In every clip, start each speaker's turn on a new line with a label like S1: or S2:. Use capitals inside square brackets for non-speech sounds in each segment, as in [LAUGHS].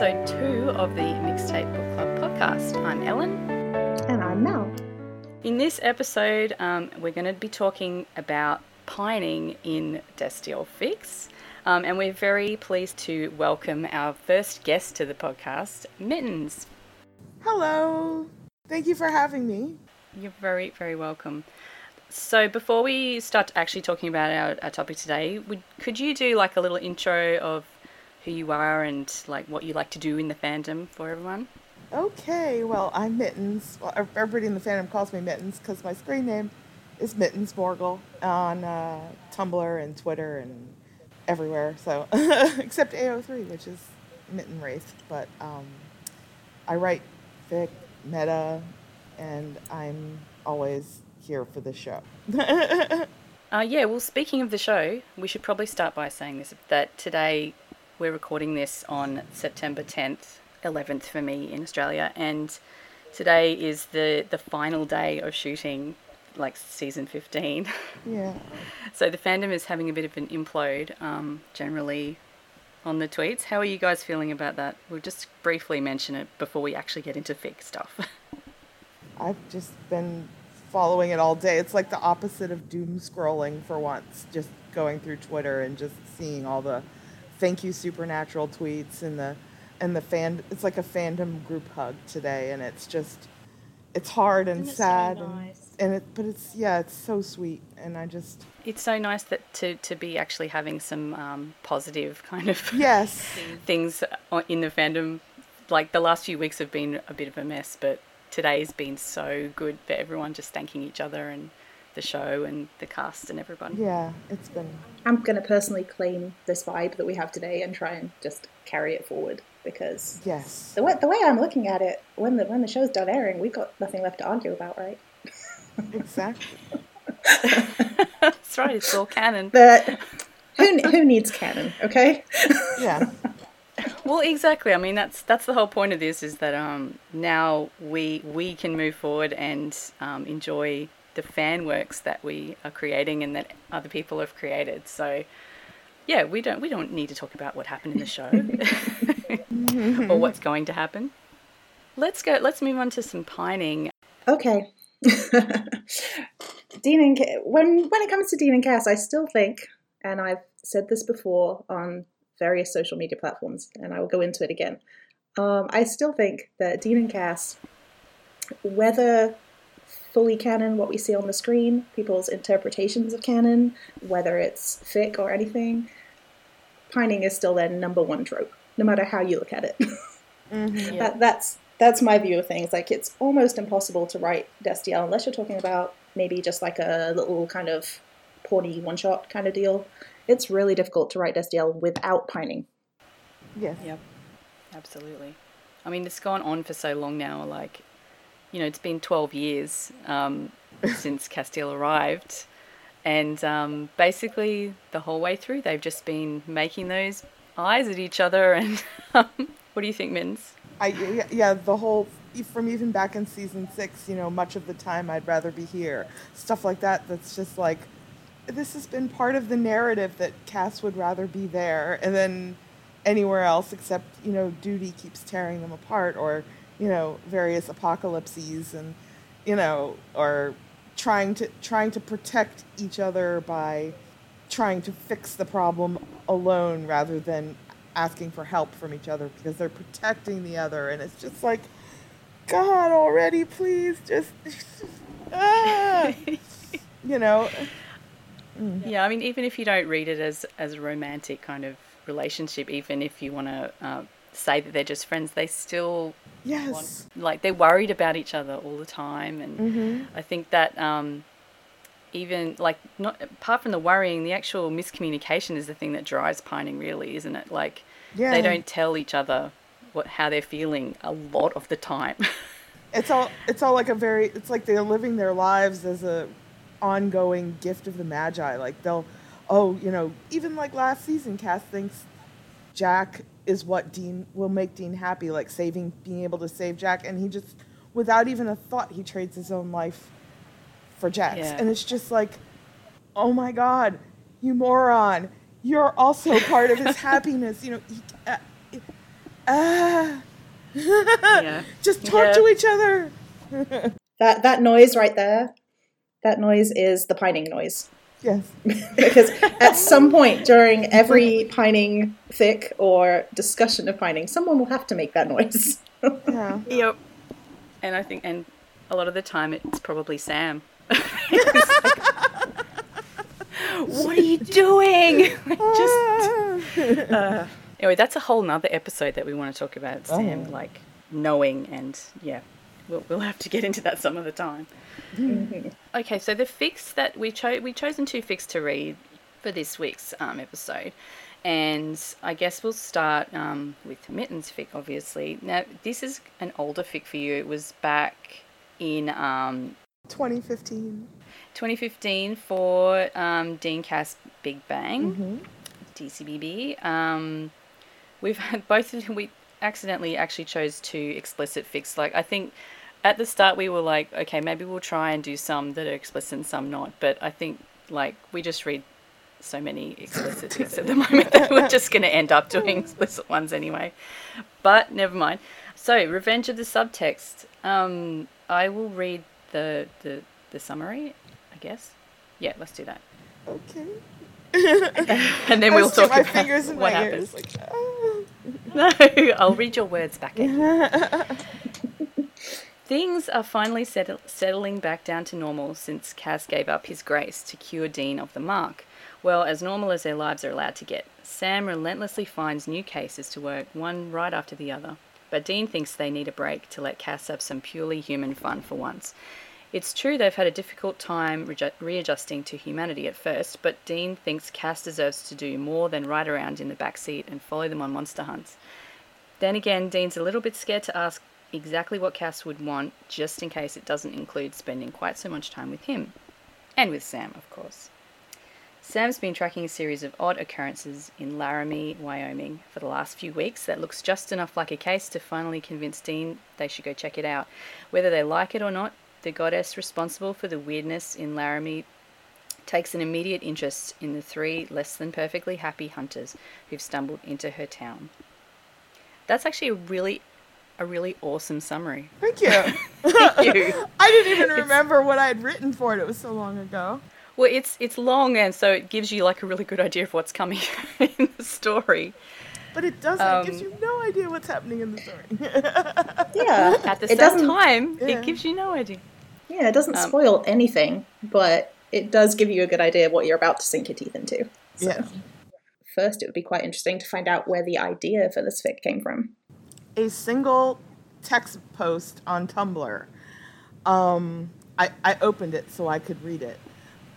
S1: episode two of the Mixtape Book Club podcast. I'm Ellen.
S2: And I'm Mel.
S1: In this episode, um, we're going to be talking about pining in Destiel Fics. Um, and we're very pleased to welcome our first guest to the podcast, Mittens.
S3: Hello. Thank you for having me.
S1: You're very, very welcome. So before we start actually talking about our, our topic today, would, could you do like a little intro of who you are and like what you like to do in the fandom for everyone?
S3: Okay, well, I'm Mittens. Well, everybody in the fandom calls me Mittens because my screen name is Mittens Morgul on uh, Tumblr and Twitter and everywhere. So, [LAUGHS] except AO3, which is Mitten Wraith. But um, I write fic, meta, and I'm always here for the show. [LAUGHS]
S1: uh, yeah, well, speaking of the show, we should probably start by saying this that today we're recording this on September 10th, 11th for me in Australia, and today is the, the final day of shooting like season 15.
S3: Yeah. [LAUGHS]
S1: so the fandom is having a bit of an implode um, generally on the tweets. How are you guys feeling about that? We'll just briefly mention it before we actually get into fake stuff. [LAUGHS]
S3: I've just been following it all day. It's like the opposite of doom scrolling for once, just going through Twitter and just seeing all the thank you supernatural tweets and the and the fan it's like a fandom group hug today and it's just it's hard and sad so nice. and, and it but it's yeah it's so sweet and i just
S1: it's so nice that to to be actually having some um, positive kind of [LAUGHS]
S3: yes
S1: things in the fandom like the last few weeks have been a bit of a mess but today's been so good for everyone just thanking each other and the show and the cast and everyone.
S3: Yeah, it's been.
S2: I'm going to personally claim this vibe that we have today and try and just carry it forward because
S3: yes,
S2: the way the way I'm looking at it, when the when the show's done airing, we've got nothing left to argue about, right?
S3: exactly. [LAUGHS]
S1: That's right. It's all canon.
S2: But who who needs canon? Okay.
S3: Yeah.
S1: well, exactly. I mean, that's that's the whole point of this is that um, now we we can move forward and um, enjoy the fan works that we are creating and that other people have created. So, yeah, we don't we don't need to talk about what happened in the show [LAUGHS] or what's going to happen. Let's go. Let's move on to some pining.
S2: Okay. [LAUGHS] Dean and when when it comes to Dean and Cass, I still think, and I've said this before on various social media platforms, and I will go into it again. Um, I still think that Dean and Cass, whether fully canon, what we see on the screen, people's interpretations of canon, whether it's fic or anything, pining is still their number one trope, no matter how you look at it. [LAUGHS] Mm-hmm, yeah. that, that's that's my view of things. Like it's almost impossible to write Destiel unless you're talking about maybe just like a little kind of porny one shot kind of deal. It's really difficult to write Destiel without pining.
S3: Yes.
S1: Yep. Absolutely. I mean, it's gone on for so long now. Like, you know, it's been 12 years um, [LAUGHS] since Castiel arrived. And um, basically, the whole way through, they've just been making those eyes at each other. [LAUGHS] And um, what do you think, Mins?
S3: I yeah, the whole from even back in season six, you know, much of the time I'd rather be here. Stuff like that. That's just like this has been part of the narrative that Cass would rather be there, and then anywhere else except you know duty keeps tearing them apart, or you know, various apocalypses and, you know, or trying to trying to protect each other by trying to fix the problem alone rather than asking for help from each other because they're protecting the other and it's just like god already please just [LAUGHS] ah! [LAUGHS] you know
S1: mm. yeah i mean even if you don't read it as as a romantic kind of relationship even if you want to uh, say that they're just friends they still
S3: Yes.
S1: Want, like they're worried about each other all the time, and mm-hmm. I think that um, even like not apart from the worrying, the actual miscommunication is the thing that drives pining, really, isn't it? Like yeah. they don't tell each other what how they're feeling a lot of the time. [LAUGHS]
S3: it's all it's all like a very it's like they're living their lives as a ongoing gift of the magi. Like they'll oh you know even like last season, Cass thinks Jack is what Dean will make Dean happy, like saving, being able to save Jack, and he just, without even a thought, he trades his own life for Jack's, yeah. and it's just like, oh my God, you moron! You're also part of his [LAUGHS] happiness, you know. He, uh, ah,
S1: Yeah. [LAUGHS]
S3: just talk
S1: Yeah.
S3: to each other. [LAUGHS]
S2: That that noise right there, that noise is the pining noise.
S3: Yes. [LAUGHS]
S2: because at some point during every pining fic or discussion of pining, someone will have to make that noise.
S3: Yeah. [LAUGHS]
S1: Yep. And I think, and a lot of the time, it's probably Sam. [LAUGHS] what are you doing? Just uh, anyway, that's a whole nother episode that we want to talk about. Sam,
S3: Oh.
S1: like knowing, and yeah, we'll we'll have to get into that some other time. Okay, so the fics that we chose, we chosen two fix to read for this week's um, episode, and I guess we'll start um, with Mittens fic, obviously. Now, this is an older fic for you. It was back in um,
S3: 2015.
S1: 2015 for um, Dean Cass Big Bang,
S3: Mm-hmm.
S1: DCBB. Um, we've had [LAUGHS] both of we accidentally actually chose two explicit fics. Like I think at the start we were like, okay, maybe we'll try and do some that are explicit and some not. But I think like we just read so many explicit at the [LAUGHS] moment that we're just going to end up doing explicit ones anyway. But never mind. So Revenge of the Subtext. Um, I will read the the the summary, I guess. Yeah, let's do that.
S3: Okay. [LAUGHS]
S1: And then we'll talk
S3: my
S1: about
S3: fingers in
S1: what
S3: my
S1: happens.
S3: ears. Like, ah. [LAUGHS]
S1: No, I'll read your words back you. Things are finally settle- settling back down to normal since Cass gave up his grace to cure Dean of the mark. Well, as normal as their lives are allowed to get. Sam relentlessly finds new cases to work, one right after the other. But Dean thinks they need a break to let Cass have some purely human fun for once. It's true they've had a difficult time reju- readjusting to humanity at first, but Dean thinks Cass deserves to do more than ride around in the back seat and follow them on monster hunts. Then again, Dean's a little bit scared to ask exactly what Cass would want, just in case it doesn't include spending quite so much time with him. And with Sam, of course. Sam's been tracking a series of odd occurrences in Laramie, Wyoming for the last few weeks that looks just enough like a case to finally convince Dean they should go check it out. Whether they like it or not, the goddess responsible for the weirdness in Laramie takes an immediate interest in the three less than perfectly happy hunters who've stumbled into her town. That's actually a really a really awesome summary.
S3: Thank you. [LAUGHS] [LAUGHS]
S1: Thank you.
S3: I didn't even remember what I had written for it. It was so long ago.
S1: Well, it's it's long and so it gives you like a really good idea of what's coming [LAUGHS] in the story.
S3: But it doesn't. it gives
S1: Um,
S3: you no idea what's happening in the story.
S2: Yeah,
S1: At the
S2: it
S1: same
S2: doesn't.
S1: time,
S3: Yeah.
S1: it gives you no idea.
S2: Yeah, it doesn't
S1: Um,
S2: spoil anything, but it does give you a good idea of what you're about to sink your teeth into. So,
S3: yeah.
S2: First, it would be quite interesting to find out where the idea for this fic came from.
S3: A single text post on Tumblr. Um, I, I opened it so I could read it,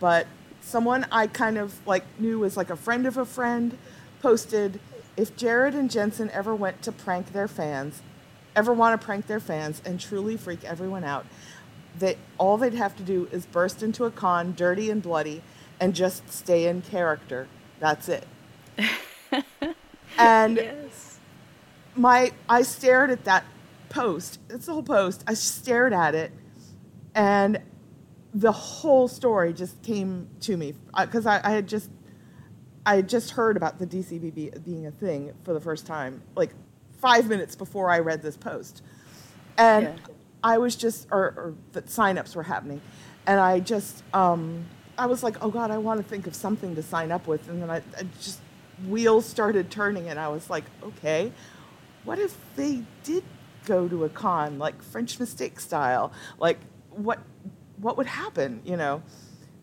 S3: but someone I kind of like knew was like a friend of a friend posted, if Jared and Jensen ever went to prank their fans, ever want to prank their fans and truly freak everyone out, that all they'd have to do is burst into a con, dirty and bloody, and just stay in character. That's it. [LAUGHS] and
S1: Yes.
S3: My I stared at that post. It's the whole post. I stared at it, and the whole story just came to me because I, I had just I had just heard about the DCBB being a thing for the first time, like five minutes before I read this post, and
S1: Yeah.
S3: I was just or, or that signups were happening, and I just um, I was like, oh God, I want to think of something to sign up with, and then I, I just wheels started turning, and I was like, okay, what if they did go to a con like French Mistake style? Like what what would happen, you know?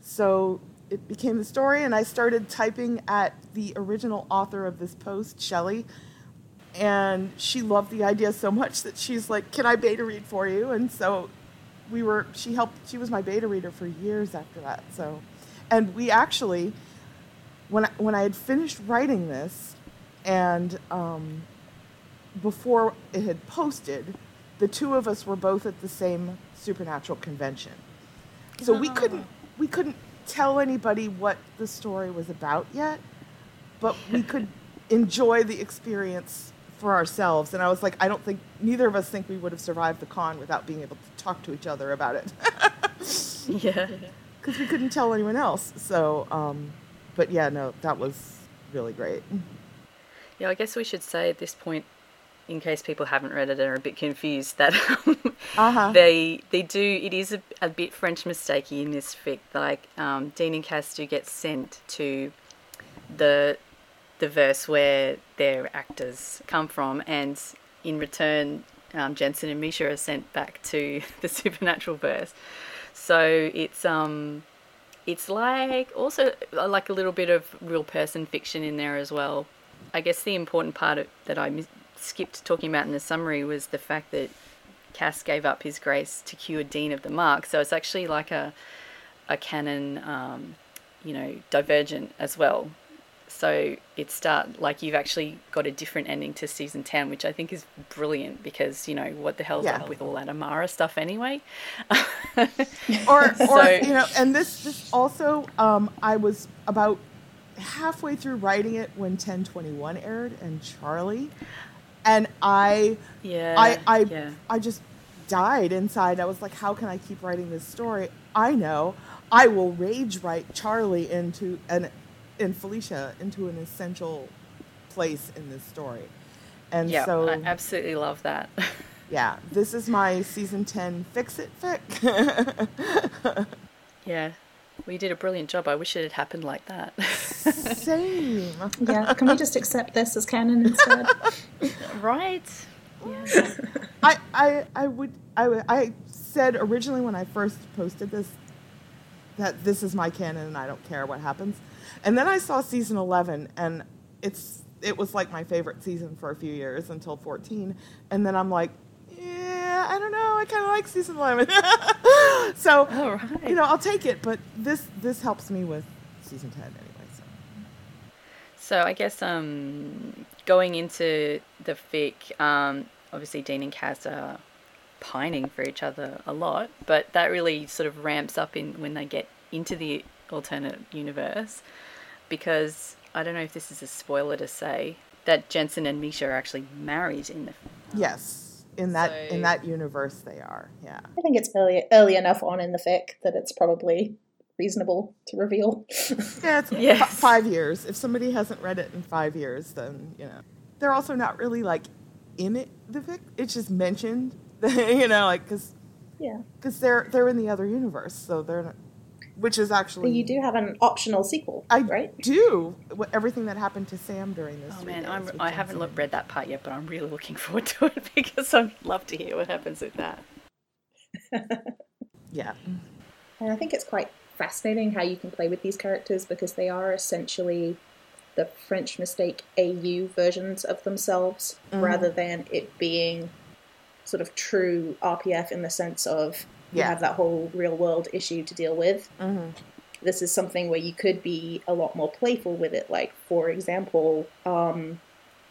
S3: So it became the story, and I started typing at the original author of this post, Shelley, and she loved the idea so much that she's like, "Can I beta read for you?" And so we were. She helped. She was my beta reader for years after that. So, and we actually, when I, when I had finished writing this, and um, before it had posted, the two of us were both at the same supernatural convention. So we couldn't we couldn't tell anybody what the story was about yet, but we could enjoy the experience for ourselves. And I was like, I don't think neither of us think we would have survived the con without being able to talk to each other about it [LAUGHS]
S1: Yeah. [LAUGHS]
S3: because we couldn't tell anyone else. So, um, but yeah, no, that was really great.
S1: Yeah, I guess we should say at this point in case people haven't read it and are a bit confused, that [LAUGHS]
S3: Uh-huh.
S1: they they do it is a, a bit French mistakey in this fic. Like um, Dean and Cass do get sent to the the verse where their actors come from, and in return, um, Jensen and Misha are sent back to [LAUGHS] the supernatural verse. So it's um it's like also uh, like a little bit of real person fiction in there as well. I guess the important part of, that I mis- skipped talking about in the summary was the fact that Cass gave up his grace to cure Dean of the mark. So it's actually like a a canon, um, you know, divergent as well. So it start like you've actually got a different ending to season ten, which I think is brilliant because you know what the hell's
S3: Yeah.
S1: up with all that Amara stuff anyway. [LAUGHS]
S3: or [LAUGHS] or
S1: So-
S3: you know and this this also um i was about halfway through writing it when 1021 aired and charlie and i
S1: yeah,
S3: i i
S1: yeah.
S3: i just died inside. I was like how can i keep writing this story? I know. I will rage write charlie into an and felicia into an essential place in this story. And
S1: Yeah,
S3: so
S1: I absolutely love that. [LAUGHS]
S3: yeah this is my season 10 fix it fic. [LAUGHS]
S1: Yeah, we did a brilliant job. I wish it had happened like that.
S3: same [LAUGHS]
S2: Yeah, can we just accept this as canon instead? [LAUGHS]
S1: right? Yeah.
S3: I, I, I would I, I said originally when I first posted this that this is my canon and I don't care what happens. And then I saw season 11 and it's it was like my favorite season for a few years until 14 and then I'm like yeah, I don't know. I kind of like season 11. [LAUGHS] so,
S1: All right.
S3: you know, I'll take it, but this this helps me with season 10 anyway. So.
S1: So I guess um, going into the fic, um, obviously Dean and Cass are pining for each other a lot, but that really sort of ramps up in when they get into the alternate universe, because I don't know if this is a spoiler to say that Jensen and Misha are actually married in the.
S3: Yes, in that in that universe they are. Yeah.
S2: I think it's early early enough on in the fic that it's probably reasonable to reveal. [LAUGHS]
S3: Yeah, it's
S1: Yes.
S3: fi- five years. If somebody hasn't read it in five years, then you know they're also not really like in it. The fic, it's just mentioned. [LAUGHS] you know, like because
S2: yeah.
S3: because they're they're in the other universe, so they're not, which is
S2: But
S3: actually
S2: you do have an optional sequel,
S3: I
S2: right?
S3: do everything that happened to Sam during this.
S1: Oh
S3: three
S1: man,
S3: days
S1: I'm, I haven't look, read that part yet, but I'm really looking [LAUGHS] forward to it [LAUGHS] because I'd love to hear what happens with that. [LAUGHS]
S3: Yeah,
S2: And I think it's quite fascinating how you can play with these characters because they are essentially the French mistake AU versions of themselves
S3: Mhm.
S2: rather than it being sort of true RPF in the sense of you
S3: Yeah.
S2: have that whole real world issue to deal with.
S3: hmm
S2: This is something where you could be a lot more playful with it. Like, for example, um,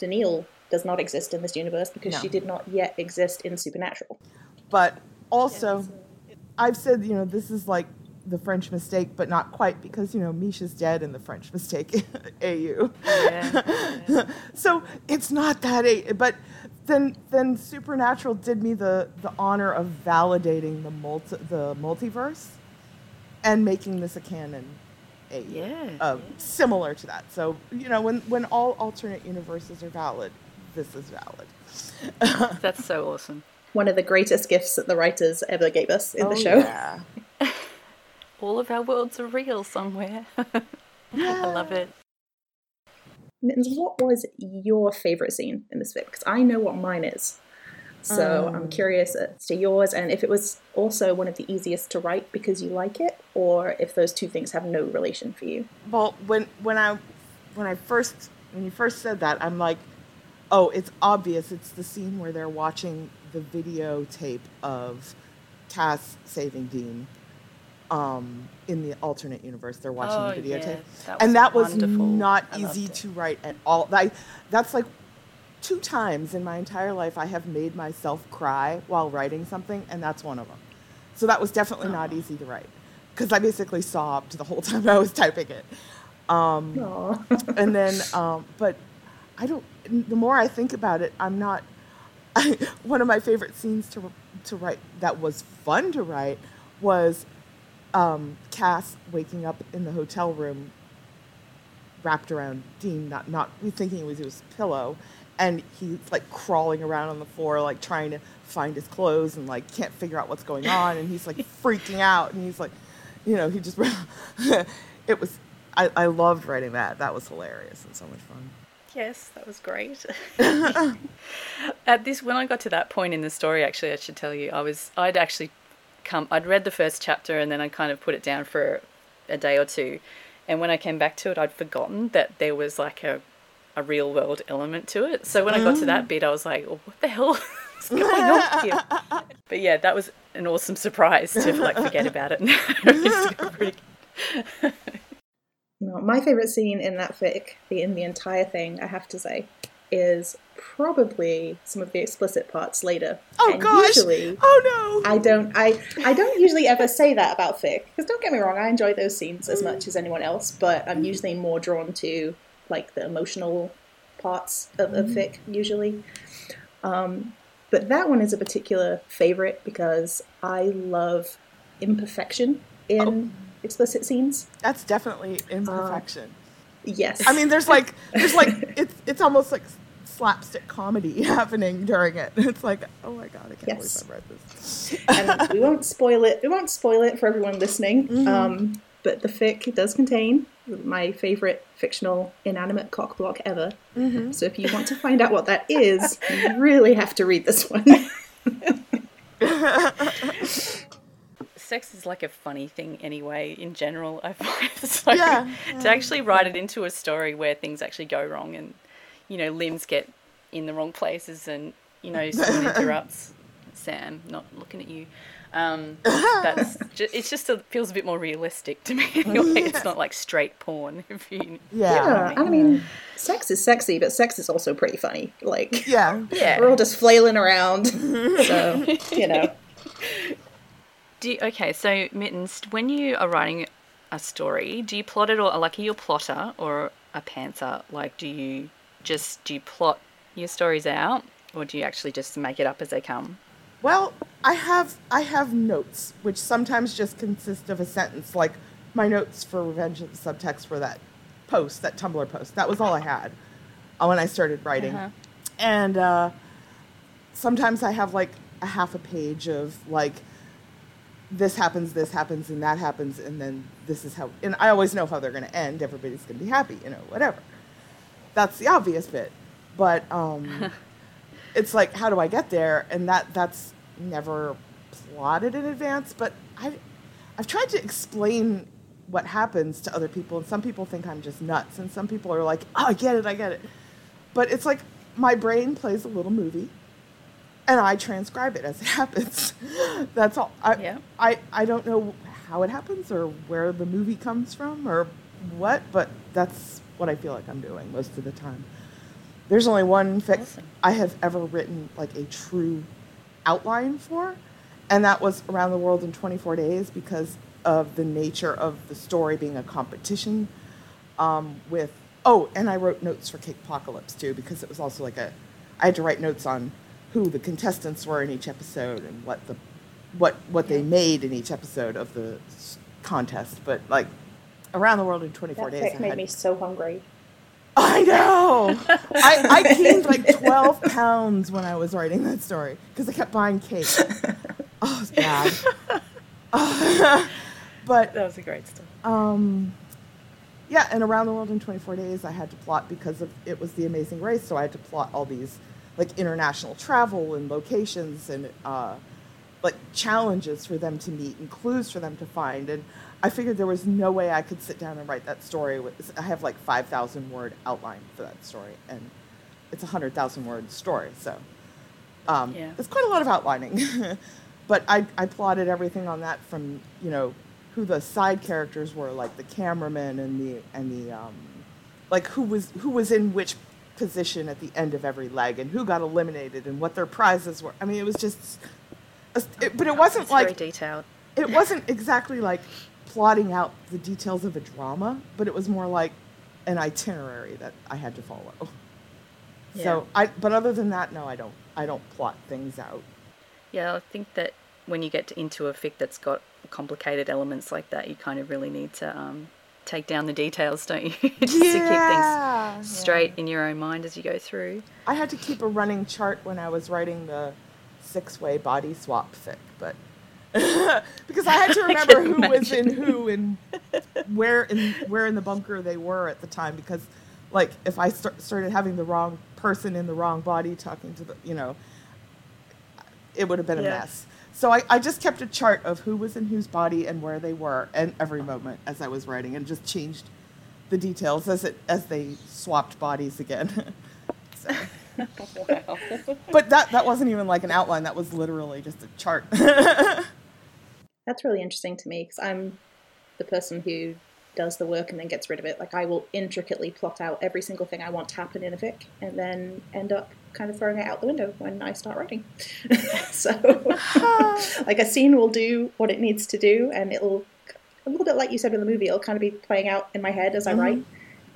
S2: Danneel does not exist in this universe because
S3: No.
S2: she did not yet exist in Supernatural.
S3: but also I've said you know this is like the French mistake, but not quite because you know Misha's dead in the French [LAUGHS] mistake AU.
S1: Yeah, [LAUGHS]
S3: so it's not that a but then then supernatural did me the the honor of validating the multi, the multiverse and making this a canon a
S1: Yeah,
S3: uh, similar to that so you know when when all alternate universes are valid this is valid
S1: That's so awesome.
S2: One of the greatest gifts that the writers ever gave us in the
S3: Oh,
S2: show.
S3: yeah. [LAUGHS]
S1: All of our worlds are real somewhere. [LAUGHS] I love it.
S2: Mittens, what was your favorite scene in this fic? Because I know what mine is. So
S3: Um.
S2: I'm curious as to yours and if it was also one of the easiest to write because you like it, or if those two things have no relation for you.
S3: well when when i when i first when you first said that i'm like oh it's obvious it's the scene where they're watching the videotape of cass saving dean um in the alternate universe they're watching
S1: Oh,
S3: the videotape.
S1: yeah, that
S3: and that was
S1: wonderful.
S3: not
S1: I
S3: easy to write at all. I, that's like two times in my entire life i have made myself cry while writing something and that's one of them. So that was definitely not easy to write because i basically sobbed the whole [LAUGHS] time i was typing it. Um, and then um, but i don't the more i think about it i'm not [LAUGHS] one of my favorite scenes to to write that was fun to write was um, cass waking up in the hotel room wrapped around dean not not thinking it was his pillow and he's like crawling around on the floor, like trying to find his clothes and like can't figure out what's going on, and he's like [LAUGHS] freaking out, and he's like, you know, he just [LAUGHS] it was. I, I loved writing that. That was hilarious and so much fun.
S1: Yes, that was great. [LAUGHS] At this, when I got to that point in the story, actually, I should tell you, I was, I'd actually come, I'd read the first chapter and then I kind of put it down for a day or two, and when I came back to it, I'd forgotten that there was like a, a real world element to it. So when I got to that bit, I was like, well, what the hell [LAUGHS] is going on [LAUGHS] here? But yeah, that was an awesome surprise to like forget about it. [LAUGHS]
S2: No, my favorite scene in that fic, the in the entire thing, I have to say, is probably some of the explicit parts later.
S3: Oh
S2: and
S3: gosh!
S2: Usually,
S3: oh no!
S2: I don't. I I don't usually ever say that about fic because don't get me wrong, I enjoy those scenes as much as anyone else, but I'm mm. usually more drawn to like the emotional parts of, of mm. fic usually. Um, but that one is a particular favorite because I love imperfection in oh. explicit scenes.
S3: That's definitely imperfection.
S2: Um, Yes.
S3: I mean, there's [LAUGHS] like, there's like, it's it's almost like slapstick comedy [LAUGHS] happening during it. It's like, oh my god, I can't
S2: Yes.
S3: believe I read this.
S2: and we won't spoil it. We won't spoil it for everyone listening. Um, but the fic does contain my favorite fictional inanimate cock block ever. So if you want to find out what that is, you really have to read this one. [LAUGHS]
S1: Sex is like a funny thing anyway, in general, I find. [LAUGHS] So
S3: Yeah,
S1: to actually write it into a story where things actually go wrong and, you know, limbs get in the wrong places and, you know, [LAUGHS] someone interrupts Sam, not looking at you. Um, [LAUGHS] that's ju- it's just a, feels a bit more realistic to me anyway. It's not like straight porn. If you,
S3: Yeah.
S2: yeah, I mean, sex is sexy, but sex is also pretty funny. Like,
S3: Yeah.
S1: yeah.
S2: we're all just flailing around. So, you know.
S1: Do you, okay, so Mittens, when you are writing a story, do you plot it or like are you a plotter or a pantser? Like, do you just do you plot your stories out, or do you actually just make it up as they come?
S3: Well, I have I have notes, which sometimes just consist of a sentence. Like my notes for Revenge of the Subtext for that post, that Tumblr post. That was all I had uh, when I started writing.
S1: Uh-huh.
S3: And uh, sometimes I have like a half a page of like this happens, this happens, and that happens, and then this is how. And I always know how they're going to end. Everybody's going to be happy, you know, whatever. That's the obvious bit, but um, [LAUGHS] it's like how do I get there? And that that's never plotted in advance. But I, I've tried to explain what happens to other people, and some people think I'm just nuts, and some people are like, oh, I get it, I get it. But it's like my brain plays a little movie, and I transcribe it as it [LAUGHS] happens. That's all. I,
S1: Yeah.
S3: I, I don't know how it happens or where the movie comes from or what, but that's what I feel like I'm doing most of the time. There's only one fic
S1: Awesome.
S3: I have ever written like a true outline for, and that was Around the World in 24 Days because of the nature of the story being a competition um, with. Oh, and I wrote notes for Cake Apocalypse too because it was also like a. I had to write notes on who the contestants were in each episode and what the what what they made in each episode of the contest. But like Around the World in 24
S2: That
S3: Days,
S2: fic
S3: I
S2: made
S3: had-
S2: me so hungry.
S3: I know. [LAUGHS] I, I gained like 12 pounds when I was writing that story because I kept buying cake. [LAUGHS] Oh, it's bad. [LAUGHS] but
S1: That was a great story.
S3: um, yeah, and around the world in 24 days, I had to plot because of it was the Amazing Race, so I had to plot all these like international travel and locations and uh, like challenges for them to meet and clues for them to find. And I figured there was no way I could sit down and write that story. With, I have like 5,000 word outline for that story, and it's a 100,000 word story, so um,
S1: Yeah.
S3: it's quite a lot of outlining. [LAUGHS] but I, I plotted everything on that from you know who the side characters were, like the cameraman and the and the um, like who was who was in which position at the end of every leg and who got eliminated and what their prizes were. I mean, it was just, it, but it wasn't
S1: It's
S3: like
S1: very detailed.
S3: it wasn't exactly like plotting out the details of a drama, but it was more like an itinerary that I had to follow. So I, but other than that, no, I don't. I don't plot things out.
S1: Yeah, I think that when you get into a fic that's got complicated elements like that, you kind of really need to um, take down the details, don't you? [LAUGHS] Just to keep things straight in your own mind as you go through.
S3: I had to keep a running chart when I was writing the six-way body swap fic, but [LAUGHS] because I had to [LAUGHS] remember who was in who and where in where in the bunker they were at the time. Because, like, if I start, started having the wrong person in the wrong body talking to the, you know, it would have been a
S1: Yeah.
S3: mess. So I, I just kept a chart of who was in whose body and where they were, and every moment as I was writing, and just changed the details as it as they swapped bodies again. so. [LAUGHS]
S1: Wow. [LAUGHS]
S3: But that that wasn't even like an outline. That was literally just a chart. [LAUGHS]
S2: That's really interesting to me because I'm the person who does the work and then gets rid of it. Like I will intricately plot out every single thing I want to happen in a fic and then end up kind of throwing it out the window when I start writing. [LAUGHS] so [LAUGHS] like a scene will do what it needs to do and it'll a little bit like you said in the movie, it'll kind of be playing out in my head as I
S3: Mhm.
S2: write.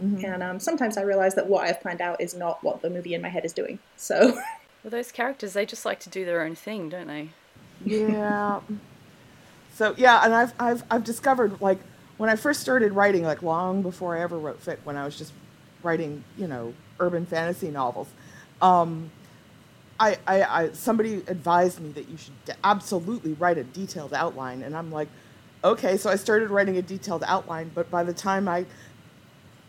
S3: Mhm.
S2: And um, sometimes I realize that what I've planned out is not what the movie in my head is doing. So [LAUGHS]
S1: Well, those characters, they just like to do their own thing, don't they?
S3: yeah. So yeah, and I've I've I've discovered like when I first started writing, like long before I ever wrote fic, when I was just writing, you know, urban fantasy novels. Um, I, I, I somebody advised me that you should absolutely write a detailed outline, and I'm like, okay. So I started writing a detailed outline, but by the time I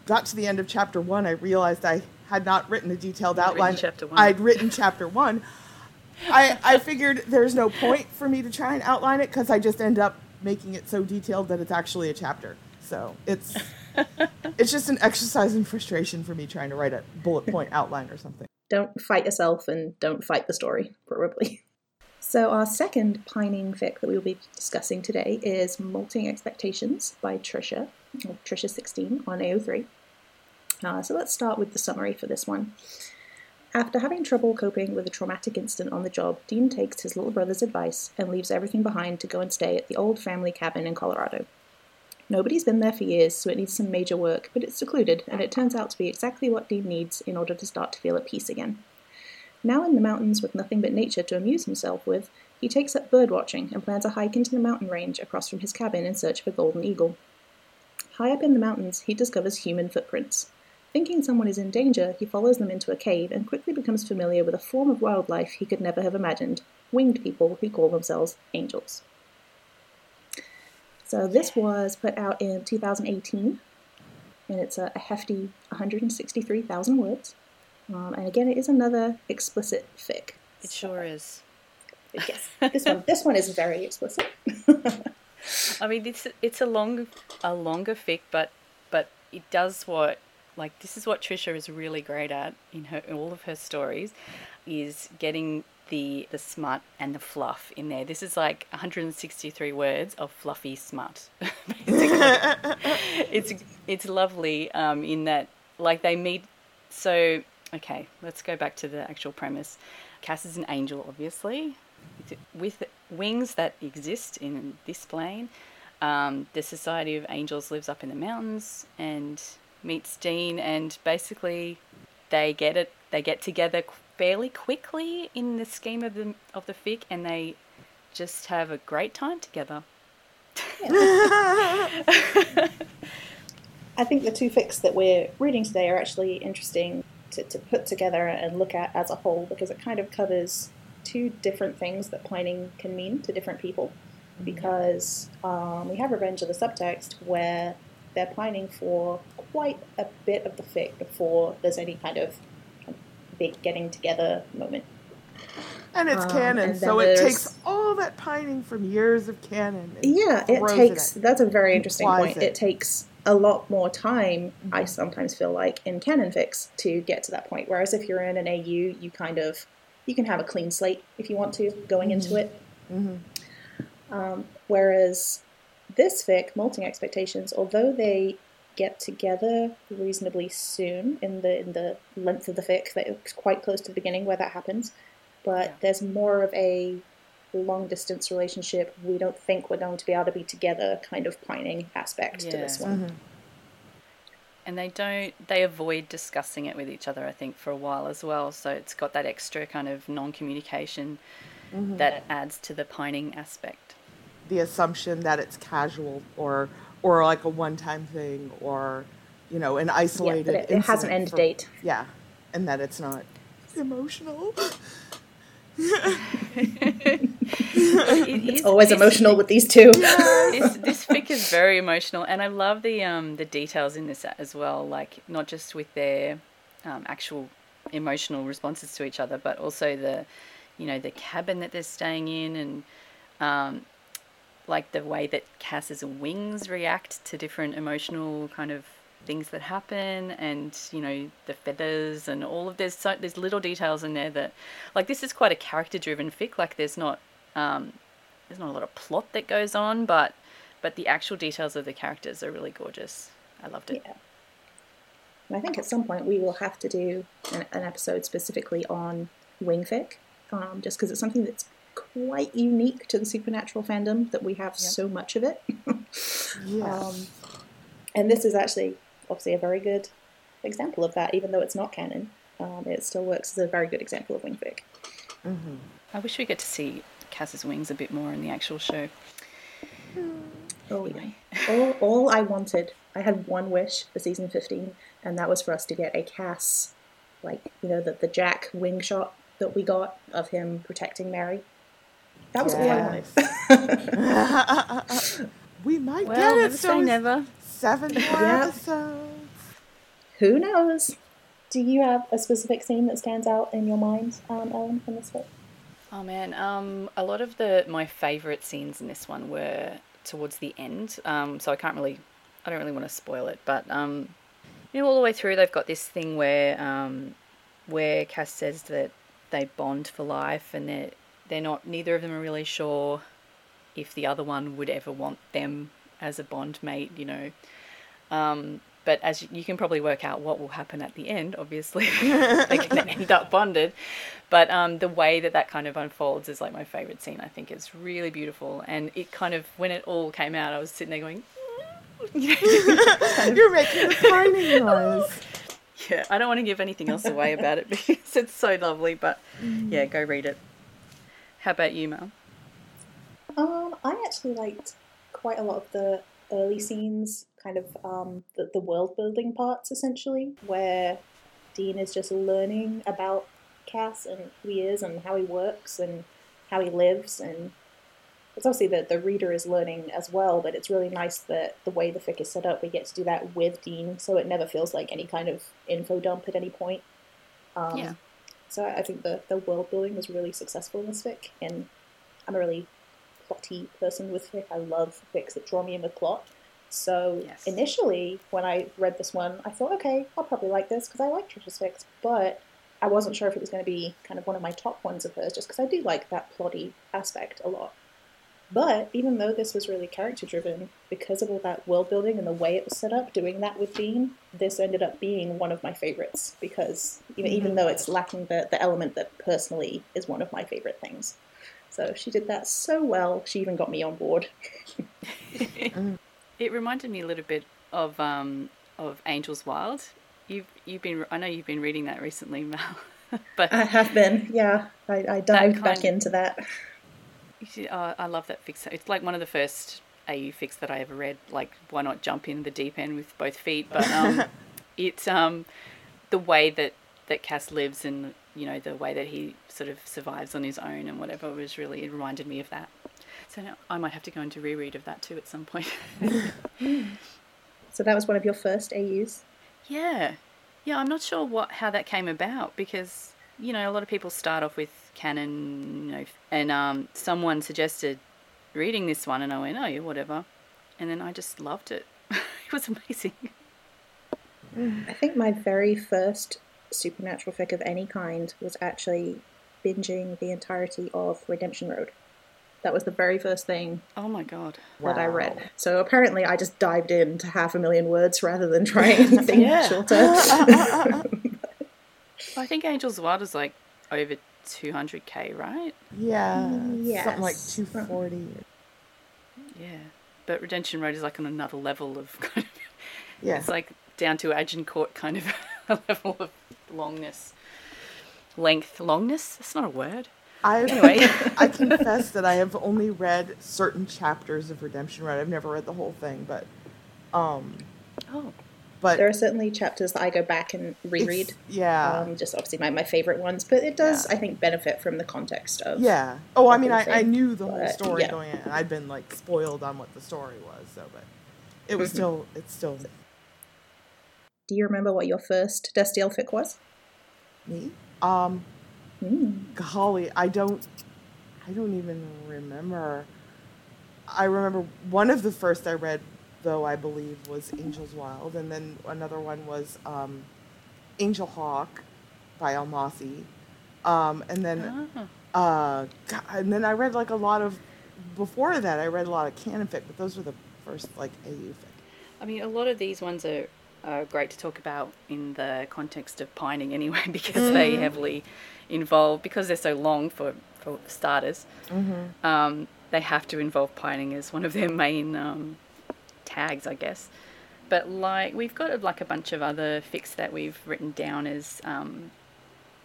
S3: got to the end of chapter one, I realized I had not written a detailed
S1: written
S3: outline.
S1: one.
S3: I'd written chapter one. I, I figured there's no point for me to try and outline it because I just end up making it so detailed that it's actually a chapter. So it's [LAUGHS] it's just an exercise in frustration for me trying to write a bullet point outline or something.
S2: Don't fight yourself and don't fight the story, probably. [LAUGHS] So, our second pining fic that we will be discussing today is Molting Expectations by Trisha, or Trisha16 on AO3. Uh, so, let's start with the summary for this one. After having trouble coping with a traumatic incident on the job, Dean takes his little brother's advice and leaves everything behind to go and stay at the old family cabin in Colorado. Nobody's been there for years, so it needs some major work, but it's secluded, and it turns out to be exactly what Dean needs in order to start to feel at peace again. Now in the mountains with nothing but nature to amuse himself with, he takes up birdwatching and plans a hike into the mountain range across from his cabin in search of a golden eagle. High up in the mountains, he discovers human footprints. Thinking someone is in danger, he follows them into a cave and quickly becomes familiar with a form of wildlife he could never have imagined winged people who call themselves angels. So this was put out in 2018, and it's a, a hefty 163,000 words. Um, and again, it is another explicit fic.
S1: It sure is. [LAUGHS]
S2: Yes, this one. This one is very explicit. [LAUGHS]
S1: I mean, it's it's a long a longer fic, but but it does what like this is what Trisha is really great at in her in all of her stories, is getting the the smut and the fluff in there. This is like 163 words of fluffy smut. [LAUGHS] [LAUGHS] it's it's lovely um, in that like they meet. So okay, let's go back to the actual premise. Cass is an angel, obviously, with wings that exist in this plane. Um, the Society of Angels lives up in the mountains and meets Dean, and basically they get it. They get together fairly quickly in the scheme of the of the fic, and they just have a great time together. [LAUGHS]
S2: I think the two fics that we're reading today are actually interesting to, to put together and look at as a whole because it kind of covers two different things that pining can mean to different people. Because um, we have Revenge of the Subtext where they're pining for quite a bit of the fic before there's any kind of big getting together moment.
S3: And it's
S2: Um,
S3: canon,
S2: and
S3: so it takes all that pining from years of canon. and
S2: Yeah, it takes.
S3: in.
S2: That's a very interesting point.
S3: it.
S2: It. takes a lot more time. I
S3: Mhm.
S2: sometimes feel like in canon fics to get to that point. Whereas if you're in an AU, you kind of you can have a clean slate if you want to going into it.
S3: Mhm.
S2: Um, whereas this fic, Molting Expectations, although they get together reasonably soon in the in the length of the fic, that it's quite close to the beginning where that happens, but
S1: Yeah.
S2: there's more of a long distance relationship. We don't think we're going to be able to be together kind of pining aspect to this
S1: Yeah.
S2: one.
S3: Mhm.
S1: and they don't they avoid discussing it with each other i think for a while as well so it's got that extra kind of non-communication
S3: Mhm.
S1: that adds to the pining aspect
S3: the assumption that it's casual or or like a one-time thing, or you know, an isolated.
S2: but it, it has an end
S3: for-
S2: date.
S3: Yeah, and that it's not emotional. [LAUGHS]
S1: it's
S2: Always emotional with these two. [LAUGHS]
S1: this this fic is very emotional, and I love the um the details in this as well. Like not just with their um, actual emotional responses to each other, but also the you know the cabin that they're staying in, and um, like the way that Cass's wings react to different emotional kind of things that happen and you know the feathers and all of there's so there's little details in there that like this is quite a character driven fic. Like there's not um there's not a lot of plot that goes on but but the actual details of the characters are really gorgeous. I loved it.
S2: Yeah. And I think at some point we will have to do an, an episode specifically on wingfic, um, just because it's something that's quite unique to the supernatural fandom that we have so much of it. [LAUGHS]
S3: Yeah.
S2: Um, and this is actually obviously a very good example of that, even though it's not canon. Um, it still works as a very good example of wingfic.
S1: i wish we get to see cass's wings a bit more in the actual show
S2: Oh, yeah. all, [LAUGHS] all I wanted, I had one wish for season 15, and that was for us to get a Cass, like, you know, the, the Jack wing shot that we got of him protecting Mary. That was all I wanted.
S3: we might
S1: well
S3: get
S1: never
S3: it.
S1: say
S3: So
S1: never
S3: seven more [LAUGHS]
S2: Yeah.
S3: episodes.
S2: Who knows? Do you have a specific scene that stands out in your mind, um, Ellen, from this book?
S1: Oh man, um, a lot of the my favorite scenes in this one were towards the end. Um, so I can't really, I don't really want to spoil it, but um, you know, all the way through they've got this thing where um, where Cass says that they bond for life, and they're they're not. Neither of them are really sure if the other one would ever want them as a bond mate. You know. Um, but as you- can probably work out what will happen at the end, obviously, [LAUGHS] they can [LAUGHS] end up bonded. But um, the way that that kind of unfolds is like my favorite scene. I think it's really beautiful, and it kind of when it all came out, I was sitting there going, [LAUGHS]
S3: You're making a pining noise.
S1: yeah, I don't want to give anything else away about it because it's so lovely. But yeah, go read it. How about you, Mel?
S2: Um, I actually liked quite a lot of the early scenes, kind of um, the, the world building parts, essentially, where Dean is just learning about Cass and who he is and how he works and how he lives. And it's obviously that the reader is learning as well, but it's really nice that the way the fic is set up, we get to do that with Dean, so it never feels like any kind of info dump at any point. Um,
S1: Yeah.
S2: So I think the, the world building was really successful in this fic, and I'm a really plotty person with fic. I love fics that draw me in with plot. So
S1: Yes.
S2: initially, when I read this one, I thought, okay, I'll probably like this because I like Trisha's fics, but I wasn't sure if it was going to be kind of one of my top ones of hers, just because I do like that plotty aspect a lot. But even though this was really character driven, because of all that world building and the way it was set up, doing that with Dean, this ended up being one of my favorites because you know, even though it's lacking the, the element that personally is one of my favorite things. So she did that so well, she even got me on board. [LAUGHS]
S1: It reminded me a little bit of um, of Angels Wild. You've you've been I know you've been reading that recently, Mel. [LAUGHS] but
S2: I have been, yeah. I, I dived back
S1: kind-
S2: into that.
S1: Should- uh, I love that fics. It's like one of the first AU fics that I ever read. Like, why not jump in the deep end with both feet? But um, [LAUGHS] it's um, the way that that Cass lives and you know the way that he sort of survives on his own and whatever was really it reminded me of that. So now I might have to go into reread of that too at some point. [LAUGHS]
S2: So that was one of your first AUs.
S1: Yeah, yeah. I'm not sure what how that came about because you know a lot of people start off with canon, you know, and um, someone suggested reading this one, and I went, oh yeah, whatever, and then I just loved it. [LAUGHS] it was amazing.
S2: I think my very first supernatural fic of any kind was actually binging the entirety of Redemption Road. That was the very first thing
S1: Oh my god.
S2: that I read. So apparently I just dived into half a million words rather than trying anything [LAUGHS]
S1: Yeah.
S2: shorter. [LAUGHS]
S1: I think Angels Wild is like over 200k, right?
S3: Yeah, something like 240.
S1: Yeah. But Redemption Road is like on another level of [LAUGHS] kind of
S3: Yeah.
S1: It's like down to Agincourt kind of [LAUGHS] a level of longness. Length, longness? That's not a word.
S3: I
S1: Anyway. [LAUGHS]
S3: I confess that I have only read certain chapters of Redemption Road. I've never read the whole thing, but Um,
S1: Oh,
S3: but
S2: There are certainly chapters that I go back and reread.
S3: Yeah.
S2: Um, just obviously my, my favorite ones, but it does,
S3: Yeah.
S2: I think, benefit from the context of.
S3: yeah. Oh, I mean, I, I knew the whole story
S2: yeah.
S3: going in. and I'd been like spoiled on what the story was, so but it was
S2: Mhm.
S3: still it's still
S2: Do you remember what your first Destiel fic was?
S3: me. Um,
S2: Mm.
S3: golly, I don't, I don't even remember. I remember one of the first I read, though I believe, was Angel's Wild, and then another one was um, Angel Hawk by Almasi, um, and then
S1: Ah.
S3: uh, God, and then I read like a lot of. Before that, I read a lot of canon fic, but those were the first like AU fic.
S1: I mean, a lot of these ones are, are great to talk about in the context of pining anyway, [LAUGHS] because they heavily involve, because they're so long for, for starters,
S3: Mm-hmm.
S1: um, they have to involve pining as one of their main um, tags, I guess. But like, we've got like a bunch of other fics that we've written down as um,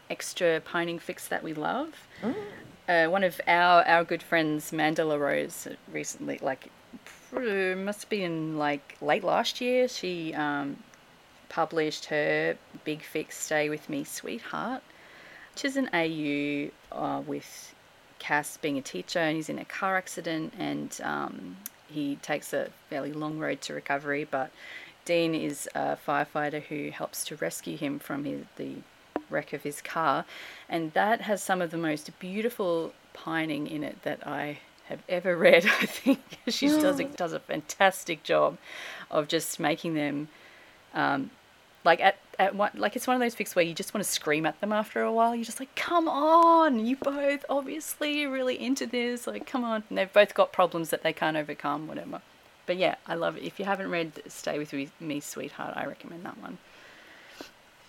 S1: extra pining fics that we love. Uh, one of our our good friends, Mandela Rose, recently, like, must be in like late last year, she um, published her big fics "Stay with Me, Sweetheart," which is an AU uh, with Cass being a teacher and he's in a car accident and um, he takes a fairly long road to recovery. But Dean is a firefighter who helps to rescue him from his, the wreck of his car, and that has some of the most beautiful pining in it that I have ever [LAUGHS] read. I think [LAUGHS] she does a, does a fantastic job of just making them um, like at at one like it's one of those fics where you just want to scream at them after a while. You're just like, come on, you both obviously really into this. Like, come on, and they've both got problems that they can't overcome, whatever. But yeah, I love it. If you haven't read Stay with Me, Sweetheart, I recommend that one.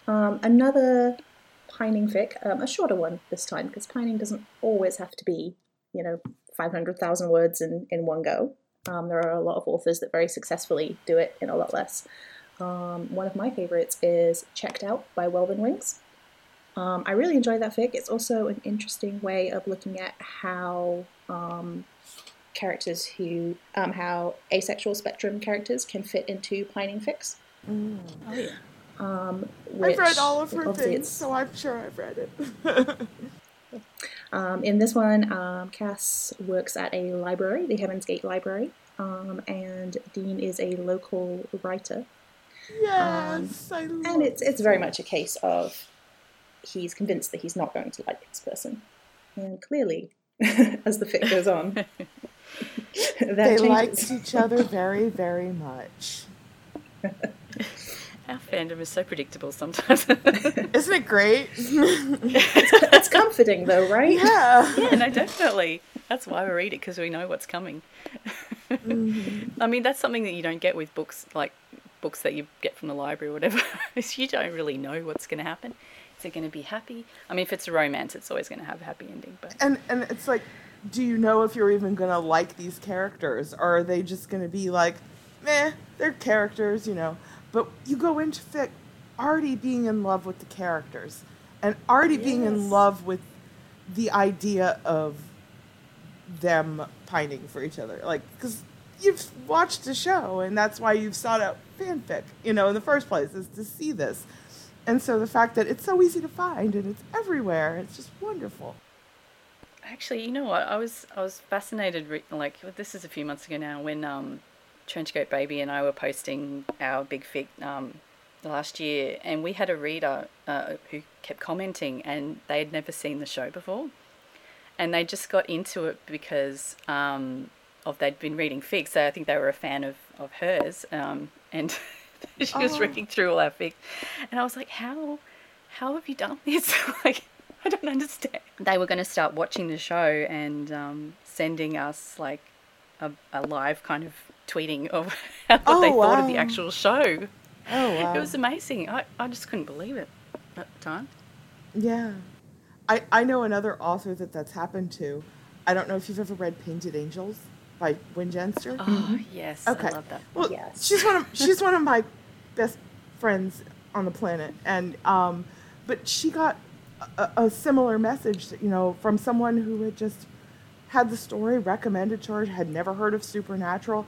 S2: Um, another pining fic, um, a shorter one this time, because pining doesn't always have to be, you know, 500,000 words in, in one go. Um, there are a lot of authors that very successfully do it in a lot less. Um, one of my favorites is Checked Out by Welvin Wings. Um, I really enjoy that fic. It's also an interesting way of looking at how um, characters who, um, how asexual spectrum characters can fit into pining fics.
S3: Mm.
S1: Oh yeah.
S2: Um,
S3: I've read all of her things, so I'm sure I've read it. [LAUGHS]
S2: Um, in this one, um, Cass works at a library, the Heaven's Gate Library, um, and Dean is a local writer.
S3: Um, yes, I love
S2: And it's it's very much a case of he's convinced that he's not going to like this person, and clearly, [LAUGHS] as the fic goes on, [LAUGHS]
S3: They
S2: changes.
S3: liked each other very, very much. [LAUGHS]
S1: Our fandom is so predictable sometimes.
S3: Isn't it great?
S2: it's comforting, though, right?
S3: yeah.
S1: yeah, no, definitely. That's why we read it because we know what's coming. Mm-hmm. I mean, that's something that you don't get with books like books that you get from the library or whatever. [LAUGHS] you don't really know what's going to happen. Is it going to be happy? I mean, if it's a romance, it's always going to have a happy ending. But
S3: And and it's like, do you know if you're even gonna like these characters, or are they just gonna be like, meh, they're characters, you know? But you go into fic already being in love with the characters, and already being in love with the idea of them pining for each other, like because you've watched the show, and that's why you've sought out fanfic, you know, in the first place, is to see this. And so the fact that it's so easy to find and it's everywhere, it's just wonderful.
S1: Actually, you know what? I was I was fascinated. Like this is a few months ago now when um, Trenchcoat Baby and I were posting our big fic um, last year, and we had a reader uh, who kept commenting, and they had never seen the show before, and they just got into it because um, of they'd been reading fic. So I think they were a fan of of hers, um, and [LAUGHS] she was
S3: Oh.
S1: reading through all our fic, and I was like, how how have you done this? [LAUGHS] like, I don't understand. They were going to start watching the show and um, sending us like a, a live kind of tweeting of [LAUGHS] what
S3: Oh,
S1: they thought of the actual show.
S3: Oh wow!
S1: It was amazing. I, I just couldn't believe it at the time.
S3: yeah. I I know another author that that's happened to. I don't know if you've ever read Painted Angels by Winchester.
S1: Oh, yes.
S3: Okay.
S1: I love that.
S3: Well,
S2: Yes.
S3: she's one of [LAUGHS] she's one of my best friends on the planet, and um, but she got a, a similar message, you know, from someone who had just had the story recommended to her, had never heard of Supernatural,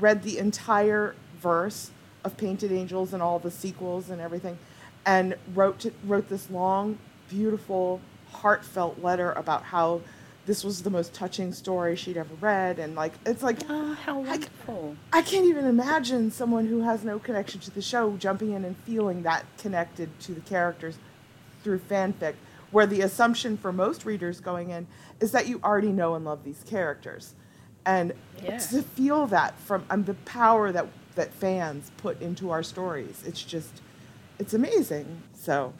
S3: read the entire verse of Painted Angels and all the sequels and everything, and wrote to, wrote this long, beautiful, heartfelt letter about how this was the most touching story she'd ever read, and like it's like
S1: Oh, how wonderful.
S3: I can't even imagine someone who has no connection to the show jumping in and feeling that connected to the characters through fanfic, where the assumption for most readers going in is that you already know and love these characters. And
S1: Yeah.
S3: to feel that from um, the power that, that fans put into our stories, it's just, it's amazing. So,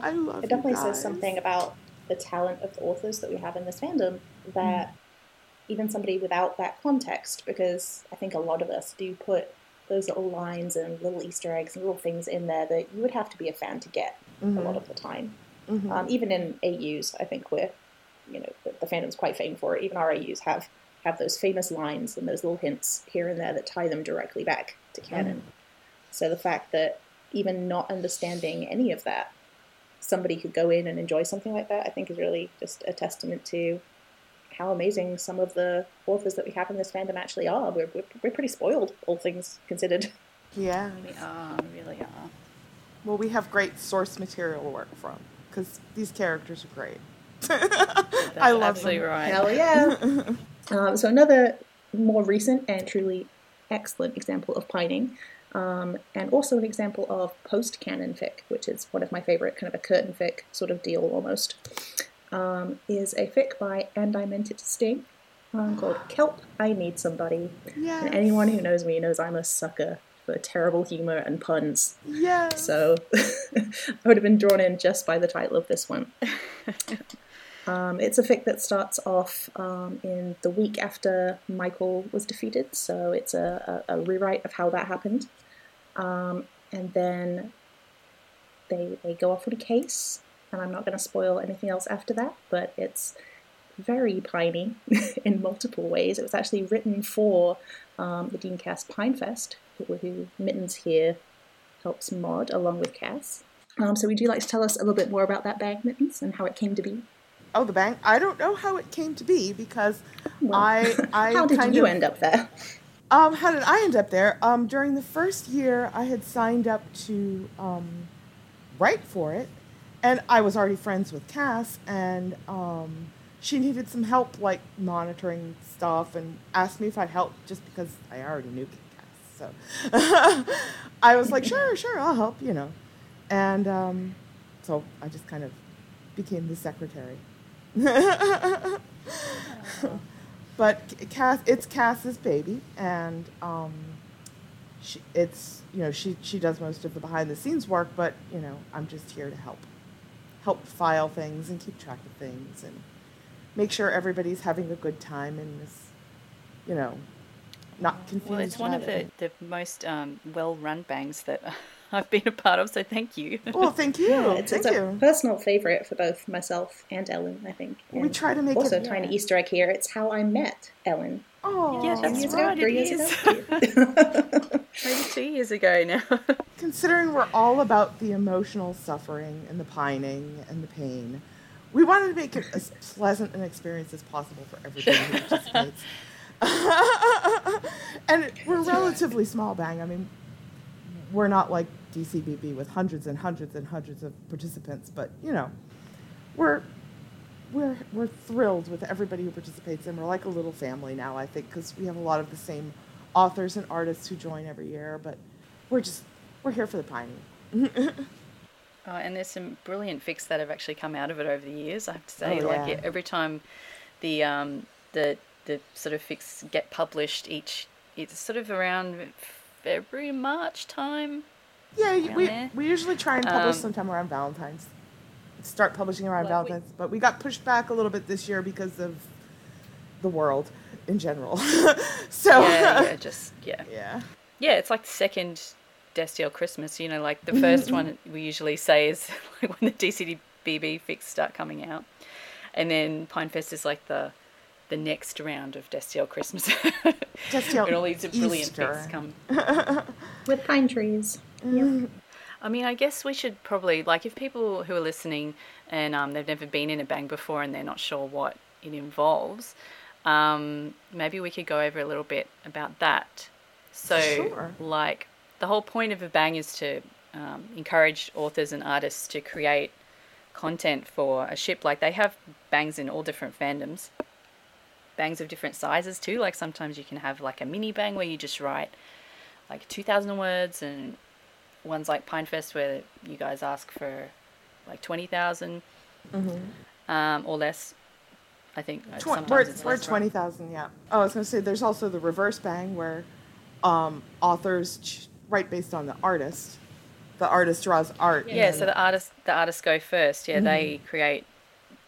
S3: I love
S2: It definitely
S3: you
S2: says something about the talent of the authors that we have in this fandom that even somebody without that context, because I think a lot of us do put those little lines and little Easter eggs and little things in there that you would have to be a fan to get a lot of the time.
S3: Mhm.
S2: Um, even in AUs, I think we're, you know, the, the fandom's quite famed for it. Even our AUs have have those famous lines and those little hints here and there that tie them directly back to canon. So the fact that even not understanding any of that, somebody could go in and enjoy something like that, I think is really just a testament to how amazing some of the authors that we have in this fandom actually are. We're, we're, we're pretty spoiled, all things considered. [LAUGHS]
S3: Yeah.
S1: We are, we really are.
S3: Well, we have great source material to work from because these characters are great.
S1: That's [LAUGHS]
S3: I love
S1: absolutely
S3: them.
S1: right.
S2: Hell yeah! [LAUGHS] um, so another more recent and truly excellent example of pining, um, and also an example of post-canon fic, which is one of my favorite, kind of a curtain fic sort of deal almost, um, is a fic by And I Meant It to Sting um, called [GASPS] Kelp, I Need Somebody.
S3: Yes.
S2: And anyone who knows me knows I'm a sucker for terrible humor and puns.
S3: Yes.
S2: So [LAUGHS] I would have been drawn in just by the title of this one. [LAUGHS] Um, it's a fic that starts off um, in the week after Michael was defeated, so it's a, a, a rewrite of how that happened. Um, and then they, they go off on a case, and I'm not going to spoil anything else after that, but it's very piney [LAUGHS] in multiple ways. It was actually written for um, the Deancast Pinefest, who, who Mittens here helps mod along with Cass. Um, so, would you like to tell us a little bit more about that bang, Mittens, and how it came to be?
S3: Oh, the bang. I don't know how it came to be because
S2: Well,
S3: I I
S2: how did
S3: kind
S2: you
S3: of,
S2: end up there?
S3: Um, how did I end up there? Um, during the first year, I had signed up to um, write for it, and I was already friends with Cass, and um, she needed some help, like monitoring stuff, and asked me if I'd help just because I already knew Cass. So [LAUGHS] I was like, [LAUGHS] sure, sure, I'll help, you know. And um, so I just kind of became the secretary. [LAUGHS] but Cass, it's Cass's baby, and um, she, it's you know she she does most of the behind the scenes work, but you know I'm just here to help, help file things and keep track of things and make sure everybody's having a good time and is, you know, not confused.
S1: Well, it's one of the, the most um, well run bangs that I've been a part of, so thank you. [LAUGHS]
S3: Well, thank you,
S2: Yeah, it's,
S3: thank
S2: it's a personal favorite for both myself and Ellen, I think.
S3: We try to make
S2: also
S3: it-
S2: tiny. Easter egg here. It's how I met Ellen.
S3: Oh,
S1: Yeah,
S2: Two
S1: that's
S2: years
S1: right,
S2: ago, three
S1: it
S2: years
S1: is.
S2: ago. [LAUGHS] [LAUGHS]
S1: Maybe two years ago now.
S3: considering we're all about the emotional suffering and the pining and the pain, we wanted to make it as pleasant an experience as possible for everybody who participates. and we're relatively small bang. I mean, we're not like DCBB with hundreds and hundreds and hundreds of participants, but you know, we're we're we're thrilled with everybody who participates, and we're like a little family now. I think because we have a lot of the same authors and artists who join every year, but we're just we're here for the pining. [LAUGHS]
S1: Oh, and there's some brilliant fics that have actually come out of it over the years. I have to say,
S3: Oh,
S1: like
S3: yeah.
S1: every time the um, the the sort of fics get published, each it's sort of around February March time.
S3: Yeah,
S1: Around
S3: we, we usually try and publish
S1: Um,
S3: sometime around Valentine's. Start publishing around
S1: Like we-
S3: Valentine's, but we got pushed back a little bit this year because of the world in general. [LAUGHS] so
S1: Yeah, yeah, [LAUGHS] just yeah,
S3: yeah.
S1: yeah. It's like the second Destiel Christmas. You know, like the first [LAUGHS] one we usually say is like when the DCBB fics start coming out, and then Pinefest is like the the next round of Destiel Christmas. [LAUGHS]
S3: Destiel
S1: when all these brilliant
S3: Easter.
S1: fics come. [LAUGHS]
S2: With pine trees.
S1: I mean, I guess we should probably like if people who are listening and um, they've never been in a bang before and they're not sure what it involves, um, maybe we could go over a little bit about that. So,
S3: Sure.
S1: like, the whole point of a bang is to um, encourage authors and artists to create content for a ship. Like, they have bangs in all different fandoms, bangs of different sizes too. Like, sometimes you can have like a mini bang where you just write like 2,000 words, and ones like Pinefest where you guys ask for like 20,000 um, or less. I think
S3: Tw-
S1: sometimes
S3: we're
S1: it's
S3: we're twenty thousand. Yeah. Oh, I was gonna say there's also the reverse bang where um, authors ch- write based on the artist. The artist draws art. and
S1: Yeah, so the artists the artists go first. Yeah, they
S3: Mm-hmm.
S1: create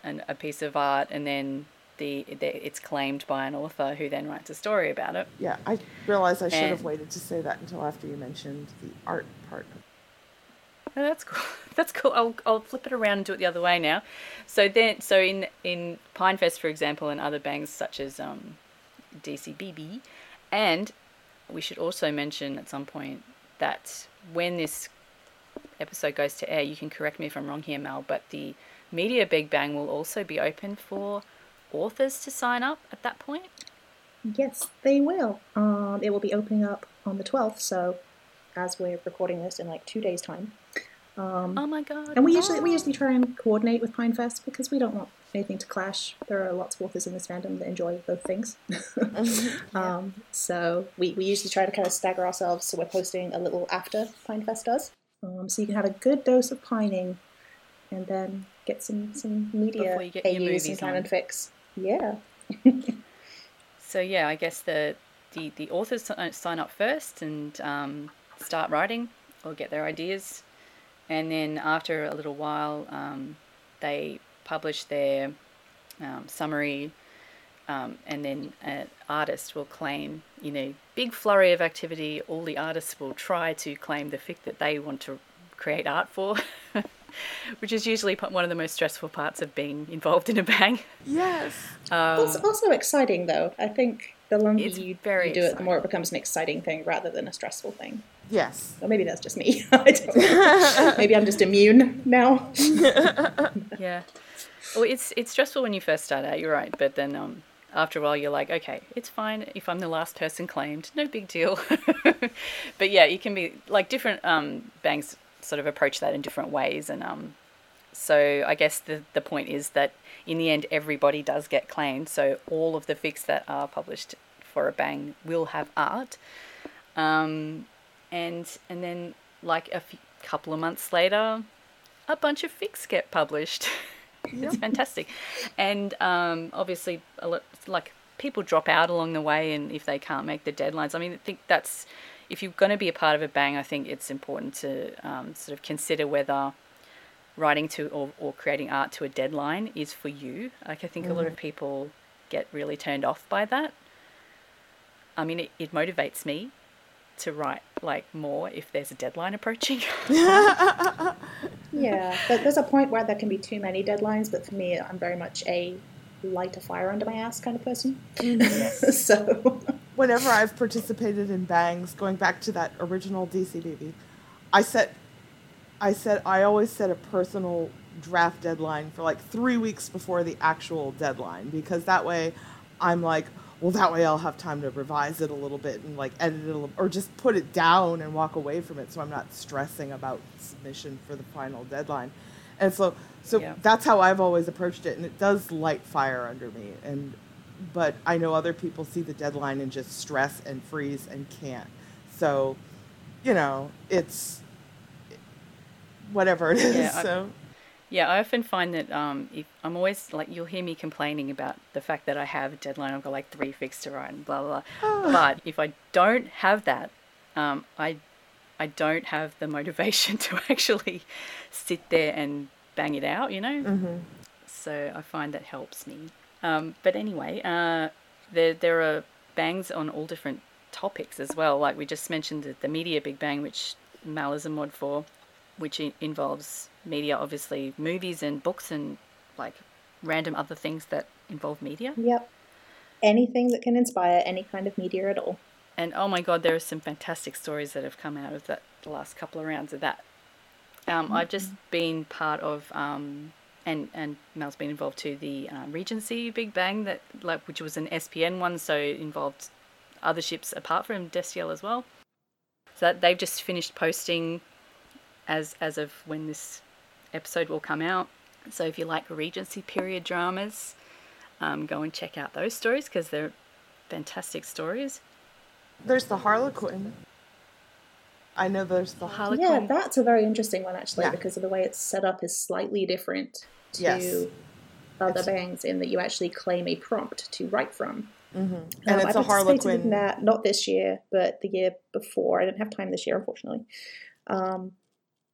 S1: an, a piece of art, and then the, the it's claimed by an author who then writes a story about it.
S3: yeah, I realized I should have waited to say that until after you mentioned the art part.
S1: Oh, that's cool. [LAUGHS] That's cool. I'll, I'll flip it around and do it the other way now. So then, so in in Pinefest, for example, and other bangs such as um, DCBB, and we should also mention at some point that when this episode goes to air, you can correct me if I'm wrong here, Mel, but the Media Big Bang will also be open for authors to sign up at that point.
S2: Yes, they will. Um, it will be opening up on the 12th, so as we're recording this in like two days' time. Um,
S1: Oh my god!
S2: and we usually we
S1: Oh.
S2: usually try and coordinate with Pinefest because we don't want anything to clash. There are lots of authors in this fandom that enjoy both things. [LAUGHS] [LAUGHS] um, so we, we usually try to kind of stagger ourselves so we're posting a little after Pinefest does. Um, so you can have a good dose of pining and then get some, some media
S1: Before you get your movies
S2: and canon fics. Yeah.
S1: So yeah, I guess the the, the authors sign up first and um, start writing or get their ideas, and then after a little while, um, they publish their um, summary, um, and then an artist will claim, you know, big flurry of activity. All the artists will try to claim the fic that they want to create art for. [LAUGHS] [LAUGHS] Which is usually one of the most stressful parts of being involved in a bang.
S3: Yes.
S2: also, also exciting though. I think the longer
S1: It's
S2: you,
S1: very
S2: you do it, the more it becomes an exciting thing rather than a stressful thing.
S3: Yes.
S2: Or maybe that's just me. [LAUGHS] I don't know. [LAUGHS] maybe I'm just immune now.
S1: Yeah. Well, it's it's stressful when you first start out. You're right, but then um, after a while, you're like, okay, it's fine if I'm the last person claimed. No big deal. but yeah, you can be like different um, bangs sort of approach that in different ways, and um, so I guess the the point is that in the end, everybody does get claimed. So all of the fics that are published for a bang will have art. Um, and and then like a couple of months later, a bunch of fics get published. [LAUGHS] it's fantastic, and um, obviously a lot, like people drop out along the way, and if they can't make the deadlines, I mean, I think that's if you're going to be a part of a bang, I think it's important to um, sort of consider whether writing to or, or creating art to a deadline is for you. Like I think a lot of people get really turned off by that. I mean, it, it motivates me to write like more if there's a deadline approaching. [LAUGHS] [LAUGHS]
S2: Yeah, but there's a point where there can be too many deadlines, but for me, I'm very much a light a fire under my ass kind of person. [LAUGHS] so,
S3: Whenever I've participated in bangs, going back to that original DCBB, I set, I said I always set a personal draft deadline for like three weeks before the actual deadline because that way, I'm like, well, that way I'll have time to revise it a little bit and like edit it a little, or just put it down and walk away from it, so I'm not stressing about submission for the final deadline. And so, so
S1: Yeah.
S3: that's how I've always approached it, and it does light fire under me. And but I know other people see the deadline and just stress and freeze and can't. So, you know, it's whatever it is.
S1: Yeah, I- Yeah, I often find that um, if I'm always like you'll hear me complaining about the fact that I have a deadline. I've got like three fics to write and blah blah blah. but if I don't have that, um, I I don't have the motivation [LAUGHS] to actually sit there and bang it out. You know. So I find that helps me. Um, but anyway, uh, there there are bangs on all different topics as well. Like we just mentioned the, the media big bang, which Mal is a mod for, which i- involves media, obviously movies and books and like random other things that involve media.
S2: yep. Anything that can inspire any kind of media at all.
S1: And oh my god, there are some fantastic stories that have come out of that the last couple of rounds of that. Um, I've just been part of, um, and and Mel's been involved too. The uh, Regency Big Bang that like which was an SPN one, so involved other ships apart from Destiel as well. So that they've just finished posting as as of when this episode will come out. So if you like Regency period dramas, um, go and check out those stories because they're fantastic stories.
S3: There's the Harlequin. I know there's the
S1: Harlequin.
S2: Yeah, that's a very interesting one actually
S3: Yeah.
S2: because of the way it's set up is slightly different to
S3: Yes.
S2: other
S3: It's-
S2: bangs in that you actually claim a prompt to write from.
S3: hmm
S2: Um,
S3: and
S2: I
S3: it's a Harlequin.
S2: in that not this year, but the year before. I didn't have time this year, unfortunately. Um,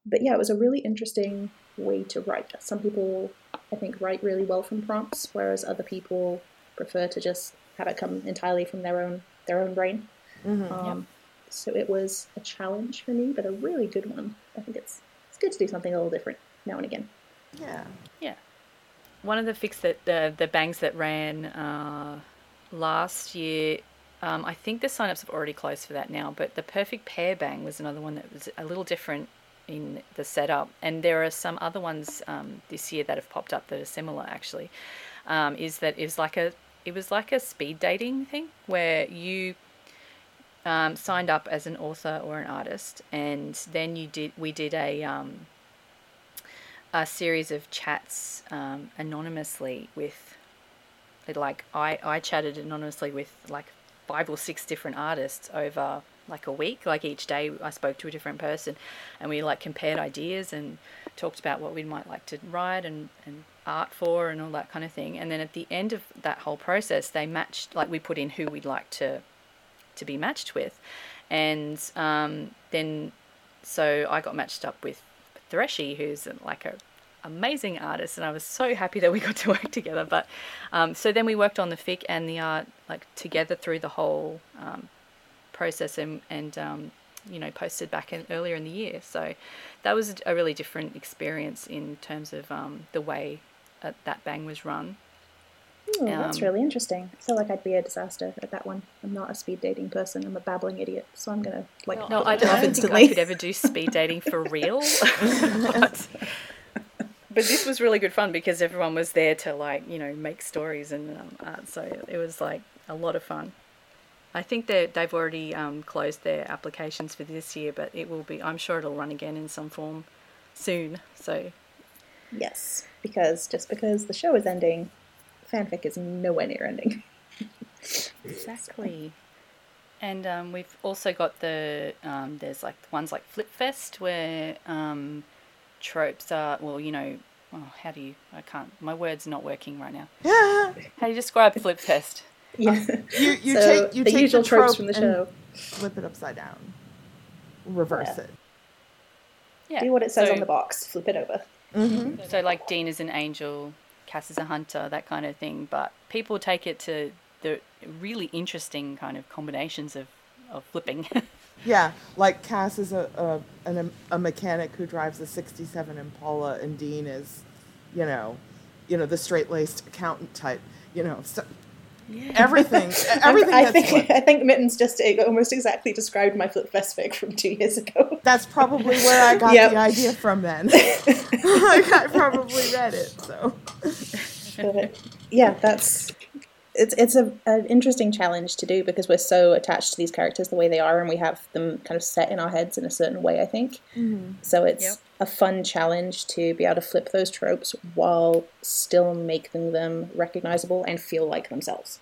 S2: but yeah, it was a really interesting way to write. Some people, I think, write really well from prompts, whereas other people prefer to just have it come entirely from their own their own brain.
S3: Mhm.
S2: Um, So it was a challenge for me, but a really good one. I think it's it's good to do something a little different now and again.
S3: Yeah.
S1: Yeah. One of the fics that the the bangs that ran uh, last year, um, I think the signups have already closed for that now. But the perfect pair bang was another one that was a little different in the setup, and there are some other ones um, this year that have popped up that are similar. Actually, um, is that it was like a it was like a speed dating thing where you um, signed up as an author or an artist, and then you did we did a um, a series of chats um, anonymously with like I, I chatted anonymously with like five or six different artists over like a week. Like each day i spoke to a different person and we like compared ideas and talked about what we might like to write and, and art for and all that kind of thing. And then at the end of that whole process they matched like we put in who we'd like to to be matched with and um, then so i got matched up with Threshy, who's like a amazing artist, and I was so happy that we got to [LAUGHS] work together. But um, so then we worked on the fic and the art like together through the whole um, process, and and um, you know posted back in, earlier in the year. So that was a really different experience in terms of um, the way uh, that bang was run.
S2: Ooh, that's
S1: Um,
S2: really interesting. I feel like I'd be a disaster at that one. I'm not a speed dating person. I'm a babbling idiot, so I'm gonna like
S1: No, I
S2: put it
S1: don't
S2: off
S1: think
S2: instantly.
S1: I could ever do speed dating for [LAUGHS] real. [LAUGHS] but, but this was really good fun because everyone was there to like you know make stories and um, art, so it was like a lot of fun. I think that they've already um, closed their applications for this year, but it will be. I'm sure it'll run again in some form soon. So
S2: Yes, because just because the show is ending, fanfic is nowhere near ending.
S1: Exactly. And um, we've also got the um, there's like ones like Flipfest where um, tropes are well you know oh, how do you I can't my words not working right now.
S3: Yeah. [LAUGHS]
S1: How do you describe Flipfest?
S2: Yeah, [LAUGHS]
S3: You you
S2: so
S3: take you
S2: the
S3: take
S2: usual
S3: the
S2: tropes
S3: trope
S2: from the show.
S3: flip it upside down. Reverse
S2: Yeah.
S3: it.
S1: Yeah.
S2: Do what it says
S1: so,
S2: on the box. Flip it over.
S3: Mm-hmm.
S1: So like Dean is an angel, Cass is a hunter, that kind of thing. But people take it to the really interesting kind of combinations of, of flipping. [LAUGHS]
S3: Yeah, like Cass is a, a an, a mechanic who drives a '67 Impala, and Dean is, you know, you know the straight laced accountant type. You know, so everything [LAUGHS] everything
S2: I
S3: gets
S2: think
S3: flipped.
S2: I think Mittens just uh, almost exactly described my flip fest fic from two years ago.
S3: That's probably where I got
S2: Yep.
S3: the idea from. Then, like [LAUGHS] [LAUGHS] I probably read it. So
S2: But yeah, that's it's it's a, an interesting challenge to do because we're so attached to these characters the way they are, and we have them kind of set in our heads in a certain way. I think so. It's
S1: Yep.
S2: a fun challenge to be able to flip those tropes while still making them recognizable and feel like themselves.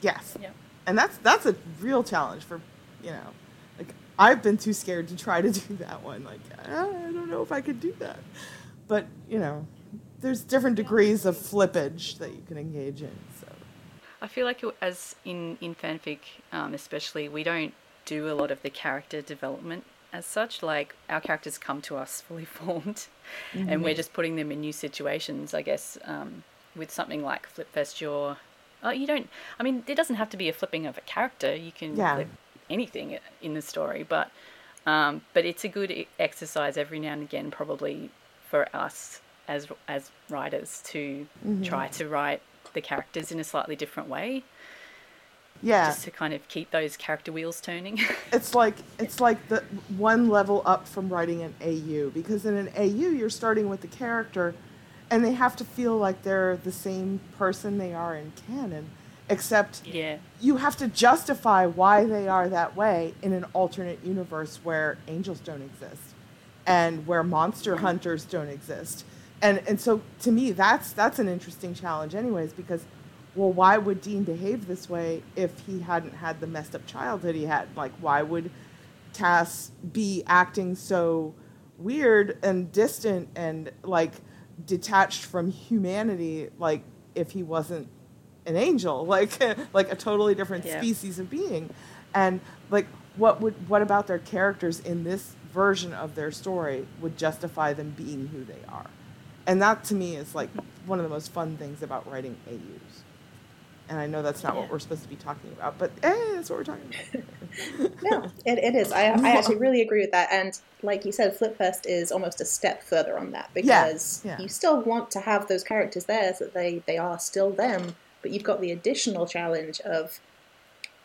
S3: yes,
S1: Yeah.
S3: and that's that's a real challenge for you know, like I've been too scared to try to [LAUGHS] do that one. Like "Ah, I don't know if I could do that, but you know, there's different degrees of flippage that you can engage in.
S1: I feel like it- as in in fanfic, um, especially, we don't do a lot of the character development as such. Like our characters come to us fully [LAUGHS] formed, and we're just putting them in new situations. I guess um, with something like Flipfest, you're oh, you don't. I mean, it doesn't have to be a flipping of a character. You can
S3: Yeah.
S1: flip anything in the story, but um, but it's a good exercise every now and again, probably for us as as writers to try to write the characters in a slightly different way,
S3: yeah,
S1: just to kind of keep those character wheels turning. [LAUGHS]
S3: it's like it's like the one level up from writing an AU because in an AU you're starting with the character and they have to feel like they're the same person they are in canon except
S1: Yeah.
S3: you have to justify why they are that way in an alternate universe where angels don't exist and where monster hunters don't exist. And and so to me that's that's an interesting challenge anyways because well why would Dean behave this way if he hadn't had the messed up childhood he had? Like why would Cass be acting so weird and distant and like detached from humanity like if he wasn't an angel [LAUGHS] like like a totally different
S1: Yeah.
S3: species of being and like what would what about their characters in this version of their story would justify them being who they are and that to me is like one of the most fun things about writing AUs and I know that's not what we're supposed to be talking about but hey that's what we're talking about [LAUGHS]
S2: No, it, it is. I, I actually really agree with that. And like you said, Flipfest is almost a step further on that
S3: Yeah,
S2: because
S3: yeah.
S2: you still want to have those characters there so that they, they are still them, but you've got the additional challenge of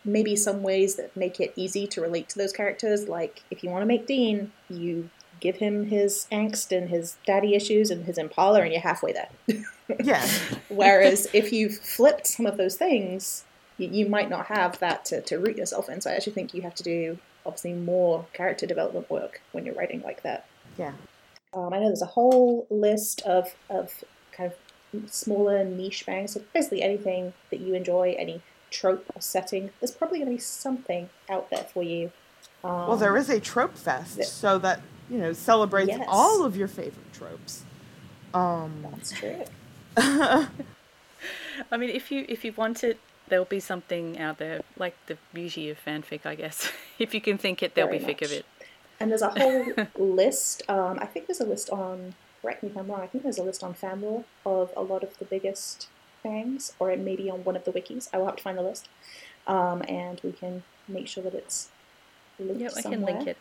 S2: maybe some ways that make it easy to relate to those characters. Like if you want to make Dean, you give him his angst and his daddy issues and his Impala, and you're halfway there. [LAUGHS]
S3: yeah [LAUGHS]
S2: Whereas if you've flipped some of those things, you, you might not have that to, to root yourself in. So I actually think you have to do obviously more character development work when you're writing like that.
S3: yeah
S2: Um, I know there's a whole list of, of kind of smaller niche bangs. So basically anything that you enjoy, any trope or setting, there's probably going to be something out there for you. Um,
S3: Well, there is a trope fest, so that you know celebrates
S2: Yes.
S3: all of your favorite tropes. Um,
S2: That's true. [LAUGHS]
S1: I mean, if you if you want it, there'll be something out there, like the beauty of fanfic, I guess. [LAUGHS] if you can think it, there'll
S2: Very
S1: be fic of it.
S2: And there's a [LAUGHS] whole list. Um, I think there's a list on. Correct me if I'm wrong. I think there's a list on FanLore of a lot of the biggest bangs, or it may be on one of the wikis. I will have to find the list, um, and we can make sure that it's linked
S1: Yep, I can link it.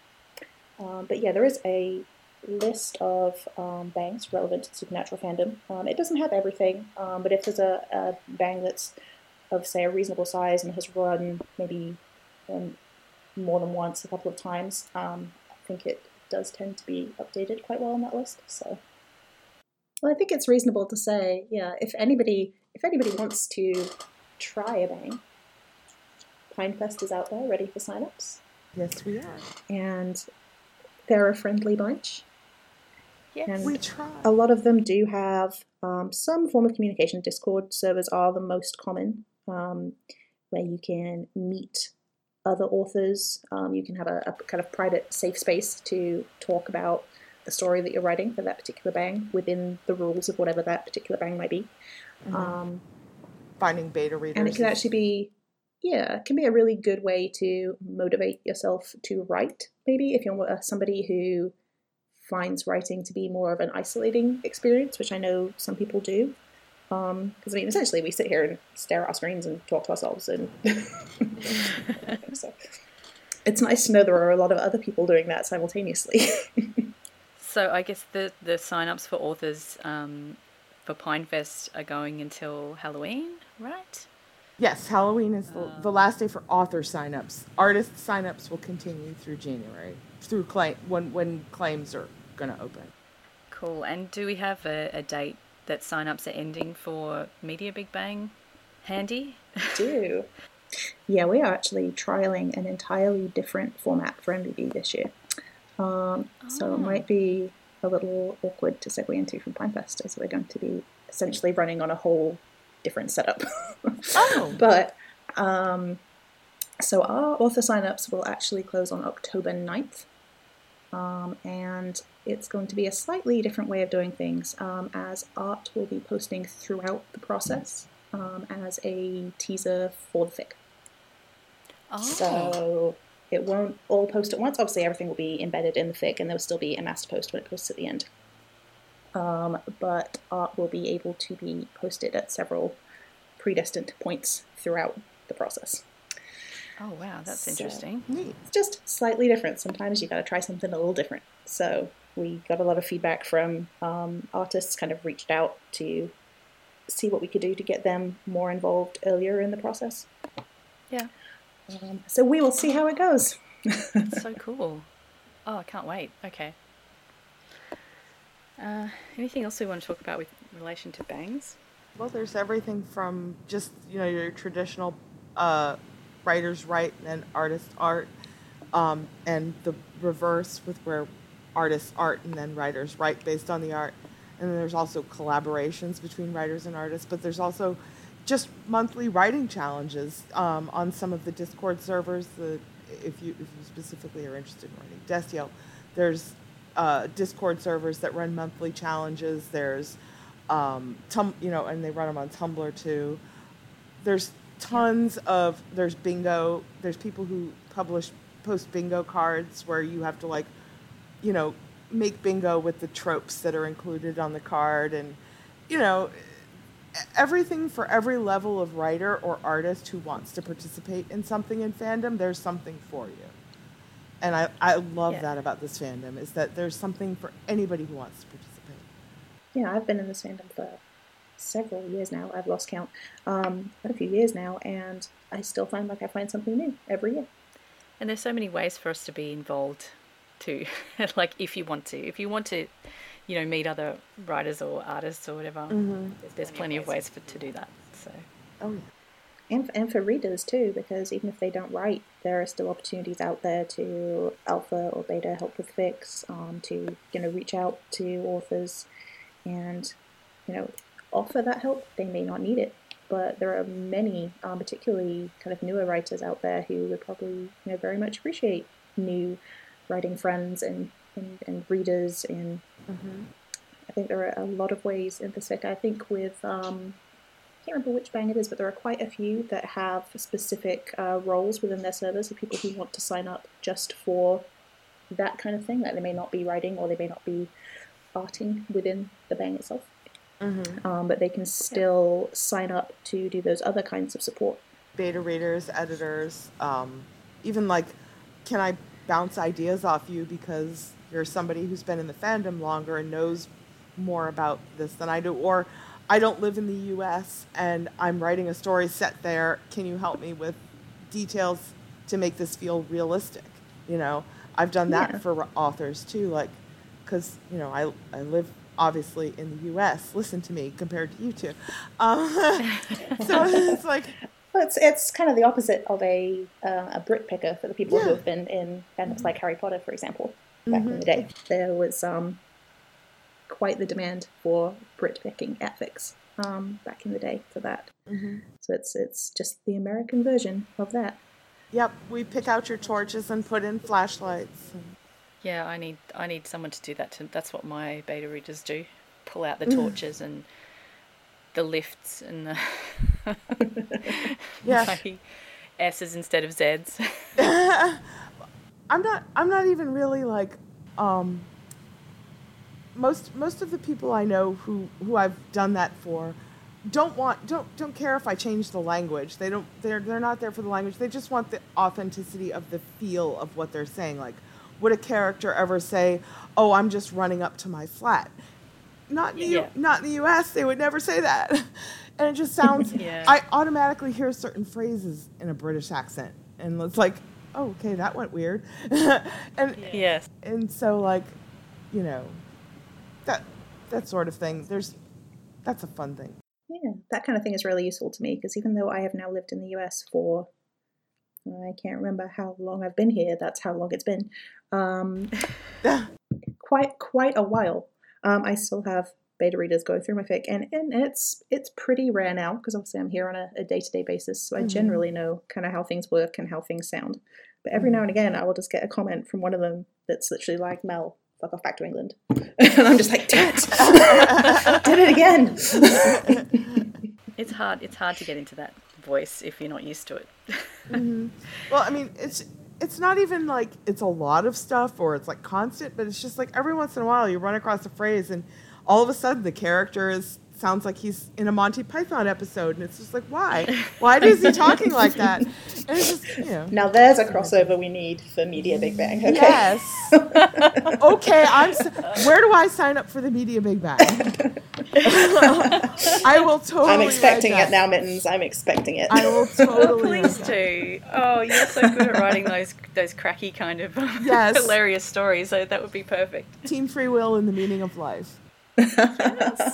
S2: Um, but yeah, there is a list of um, bangs relevant to supernatural fandom. Um, it doesn't have everything, um, but if there's a, a bang that's of say a reasonable size and has run maybe um, more than once, a couple of times, um, I think it does tend to be updated quite well on that list. So, well, I think it's reasonable to say, yeah, if anybody if anybody wants to try a bang, Pinefest is out there ready for signups
S3: yes, we are.
S2: and they're a friendly bunch.
S1: Yes.
S2: And
S3: We try.
S2: a lot of them do have um, some form of communication. Discord servers are the most common, um, where you can meet other authors. Um, you can have a, a kind of private, safe space to talk about the story that you're writing for that particular bang within the rules of whatever that particular bang might be.
S3: Mhm.
S2: Um,
S3: Finding beta readers.
S2: and it can actually be yeah it can be a really good way to motivate yourself to write maybe if you're uh, somebody who finds writing to be more of an isolating experience which i know some people do because i mean essentially we sit here and stare at our screens and talk to ourselves and [LAUGHS] [LAUGHS] so it's nice to know there are a lot of other people doing that simultaneously [LAUGHS]
S1: So I guess the the sign-ups for authors um, for Pinefest are going until Halloween, right?
S3: Yes, Halloween is the, the last day for author signups. Artist signups will continue through January, through claim when when claims are going to open.
S1: Cool. And do we have a, a date that sign-ups are ending for Media Big Bang? Handy.
S2: do. Yeah, we are actually trialing an entirely different format for MBB this year. Um, So
S1: Oh.
S2: it might be a little awkward to segue into from Pinefest, as we're going to be essentially running on a whole different setup. [LAUGHS]
S3: Oh.
S2: but um, so our author signups will actually close on October 9th. Um, and it's going to be a slightly different way of doing things, um, as Art will be posting throughout the process um, as a teaser for the fic.
S1: Oh.
S2: So it won't all post at once. Obviously, everything will be embedded in the fic, and there will still be a master post when it posts at the end. Um, but art will be able to be posted at several predestined points throughout the process.
S1: Oh wow, that's
S2: So-
S1: interesting.
S2: It's just slightly different. Sometimes you got to try something a little different. So we got a lot of feedback from um, artists. Kind of reached out to see what we could do to get them more involved earlier in the process.
S1: Yeah.
S2: Um, so we will see how it goes. [LAUGHS]
S1: so cool. Oh, I can't wait. Okay. Uh, anything else we want to talk about with relation to bangs?
S3: Well, there's everything from just you know your traditional uh, writers write and artists art, um, and the reverse with where artists art and then writers write based on the art. And then there's also collaborations between writers and artists, but there's also just monthly writing challenges um, on some of the Discord servers. The, if you if you specifically are interested in writing Destiel, there's uh, Discord servers that run monthly challenges. There's um, tum- you know, and they run them on Tumblr too. There's tons of there's bingo. There's people who publish post bingo cards where you have to like, you know, make bingo with the tropes that are included on the card, and you know, everything for every level of writer or artist who wants to participate in something in fandom. There's something for you. And I, I love
S1: Yeah.
S3: that about this fandom is that there's something for anybody who wants to participate.
S2: Yeah, I've been in this fandom for several years now. I've lost count. Um, quite a few years now, and I still find like I find something new every year.
S1: And there's so many ways for us to be involved too. [LAUGHS] like if you want to, if you want to, you know, meet other writers or artists or whatever, there's, there's plenty of ways for, to do that. So
S3: Oh yeah.
S2: And for, and for readers too, because even if they don't write, there are still opportunities out there to alpha or beta help with fics, um, to you know reach out to authors, and you know offer that help. They may not need it, but there are many, um, particularly kind of newer writers out there who would probably you know very much appreciate new writing friends and and, and readers and I think there are a lot of ways in this fic. I think with um, can't remember which bang it is, but there are quite a few that have specific uh, roles within their servers for people who want to sign up just for that kind of thing. Like they may not be writing or they may not be arting within the bang itself, um, but they can still sign up to do those other kinds of support.
S3: Beta readers, editors, um, even like, can I bounce ideas off you because you're somebody who's been in the fandom longer and knows more about this than I do, or I don't live in the U.S. and I'm writing a story set there. Can you help me with details to make this feel realistic? You know, I've done that
S2: Yeah.
S3: for authors too, like, because you know I I live obviously in the U.S. Listen to me compared to you two, um, [LAUGHS] so it's like
S2: Well, it's it's kind of the opposite of a uh, a Brit picker for the people who have been in fandoms like Harry Potter, for example. Back in the day, there was um, quite the demand for Brit picking ethics um, back in the day for that. So it's it's just the American version of that.
S3: Yep, we pick out your torches and put in flashlights.
S1: yeah, I need I need someone to do that. To, that's what my beta readers do. Pull out the torches and the lifts and the [LAUGHS]
S3: Yeah.
S1: S's instead of Z's. [LAUGHS]
S3: I'm not I'm not even really like um most most of the people I know who who I've done that for don't want don't don't care if I change the language. They don't they're they're not there for the language. They just want the authenticity of the feel of what they're saying. Like would a character ever say, "Oh, I'm just running up to my flat?" Not in the,
S1: Yeah.
S3: not in the US, they would never say that. [LAUGHS] and it just sounds [LAUGHS]
S1: Yeah.
S3: I automatically hear certain phrases in a British accent and it's like, "Oh, okay, that went weird." [LAUGHS] and
S1: yes.
S3: and so like you know that that sort of thing there's that's a fun thing
S2: Yeah, that kind of thing is really useful to me because even though I have now lived in the US for I can't remember how long I've been here. That's how long it's been. Um, [LAUGHS] [LAUGHS] quite quite a while. Um, I still have beta readers go through my fic, and, and it's it's pretty rare now because obviously I'm here on a day to day basis, so I
S3: Mhm.
S2: generally know kind of how things work and how things sound. But every now and again, I will just get a comment from one of them that's literally like, "Mel, fuck off back to England," [LAUGHS] and I'm just like, "Damn it, [LAUGHS] did it again."
S1: It's hard. It's hard to get into that voice if you're not used to it. Mm-hmm. [LAUGHS]
S3: well i mean it's it's not even like it's a lot of stuff or it's like constant but it's just like every once in a while you run across a phrase and all of a sudden the character is sounds like he's in a monty python episode and it's just like why why is he talking like that and it's just you know
S2: Now there's a crossover we need for Media Big Bang. Okay.
S3: Yes. [LAUGHS] okay, I'm. s- Where do I sign up for the Media Big Bang? I will totally.
S2: I'm expecting
S3: write
S2: it now, Mittens. I'm expecting it.
S3: I will [LAUGHS]
S1: Oh,
S3: totally.
S1: please
S3: write
S1: do. Oh, you're so good at writing those those cracky kind of [LAUGHS]
S3: Yes.
S1: hilarious stories. So that would be perfect.
S3: Team free will and the meaning of life. Oh.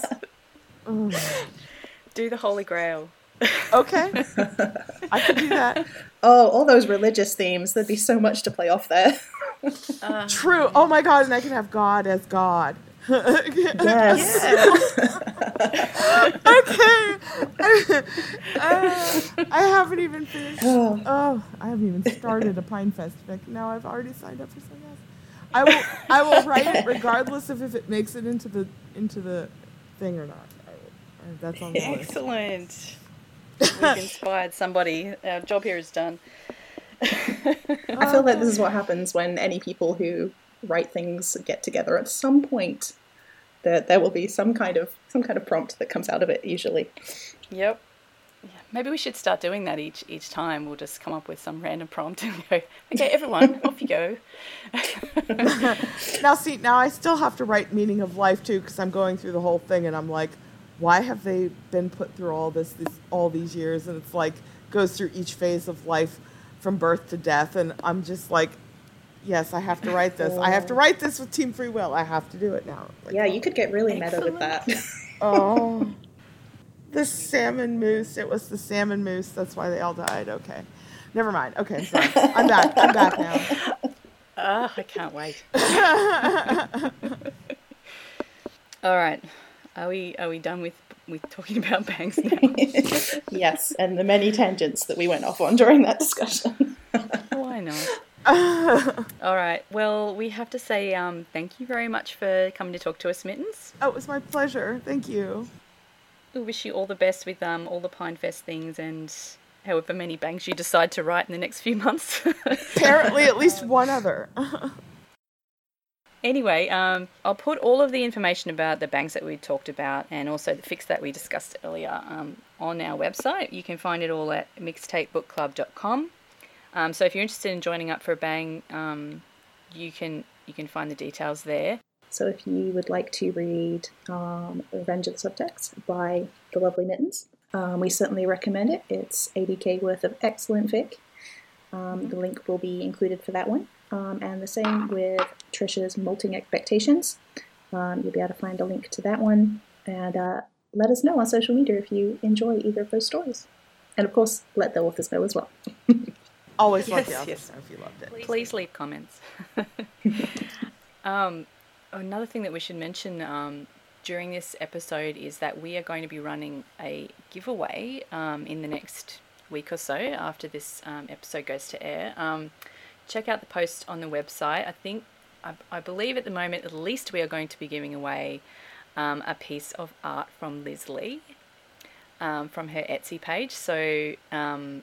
S3: [LAUGHS]
S1: Do the Holy Grail.
S3: Okay, I could do that.
S2: Oh, all those religious themes. There'd be so much to play off there.
S1: Uh,
S3: True. Oh my god, and I can have God as God.
S2: Yes. [LAUGHS] [LAUGHS]
S3: okay. Uh, I haven't even finished.
S2: Oh.
S3: Oh, I haven't even started a Pine Fest fic. Now I've already signed up for something else. I will. I will write it regardless of if it makes it into the into the thing or not. I, I, that's on the.
S1: Excellent. [LAUGHS] We've inspired somebody. Our job here is done.
S2: I feel like this is what happens when any people who write things get together at some point. There, there will be some kind of some kind of prompt that comes out of it usually.
S1: Yep. Yeah, maybe we should start doing that each each time. We'll just come up with some random prompt and go, okay, everyone, [LAUGHS] off you go. [LAUGHS]
S3: Now, see, now I still have to write meaning of life too, because I'm going through the whole thing, and I'm like, why have they been put through all this, this all these years? And it's like goes through each phase of life, from birth to death, and I'm just like, yes, I have to write this. I have to write this with Team Free Will. I have to do it now. Like,
S2: Yeah, you could get really meta with that. [LAUGHS]
S3: Oh, the salmon mousse. It was the salmon mousse. That's why they all died. Okay, never mind. Okay, sorry. [LAUGHS] I'm back. I'm back now.
S1: Ah, I can't wait. [LAUGHS] All right. Are we are we done with with talking about [LAUGHS] bangs now? [LAUGHS]
S2: yes, and the many tangents that we went off on during that discussion.
S1: Why not? [LAUGHS] All right. Well, we have to say um, thank you very much for coming to talk to us, Mittens.
S3: Oh, it was my pleasure. Thank you.
S1: We wish you all the best with um, all the Pine Fest things and however many bangs you decide to write in the next few months.
S3: Apparently, at least one other.
S1: Anyway, um, I'll put all of the information about the bangs that we talked about and also the fics that we discussed earlier um, on our website. You can find it all at mixtapebookclub.com. Um, so if you're interested in joining up for a bang, um, you can you can find the details there.
S2: So if you would like to read um, Revenge of the Subtext by the lovely Mittens, um, we certainly recommend it. It's 80k worth of excellent fic. Um, the link will be included for that one. Um, and the same with Trisha's Molting Expectations. Um, you'll be able to find a link to that one. And uh, let us know on social media if you enjoy either of those stories. And of course, let the authors know as well. [LAUGHS]
S3: Always love
S1: Yes,
S3: the authors
S1: yes.
S3: know if you loved it.
S1: Please leave comments. [LAUGHS] um, another thing that we should mention um, during this episode is that we are going to be running a giveaway um, in the next week or so after this um, episode goes to air. Um, check out the post on the website. I think, I, I believe at the moment, at least we are going to be giving away um, a piece of art from Liz Lee um, from her Etsy page. So um,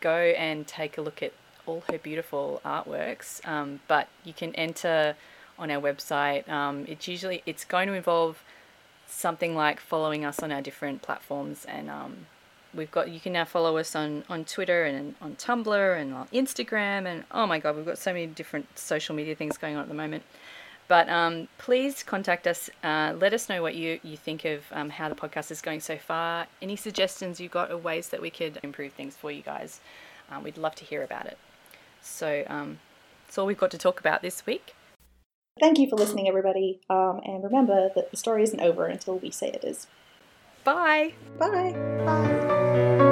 S1: go and take a look at all her beautiful artworks. Um, but you can enter on our website. Um, it's usually it's going to involve something like following us on our different platforms and um, we've got you can now follow us on on Twitter and on Tumblr and on Instagram and oh my god we've got so many different social media things going on at the moment but um, please contact us uh, let us know what you you think of um, how the podcast is going so far any suggestions you've got of ways that we could improve things for you guys uh, we'd love to hear about it so um, that's all we've got to talk about this week
S2: Thank you for listening, everybody. Um, and remember that the story isn't over until we say it is.
S1: Bye
S2: Bye.
S3: Bye.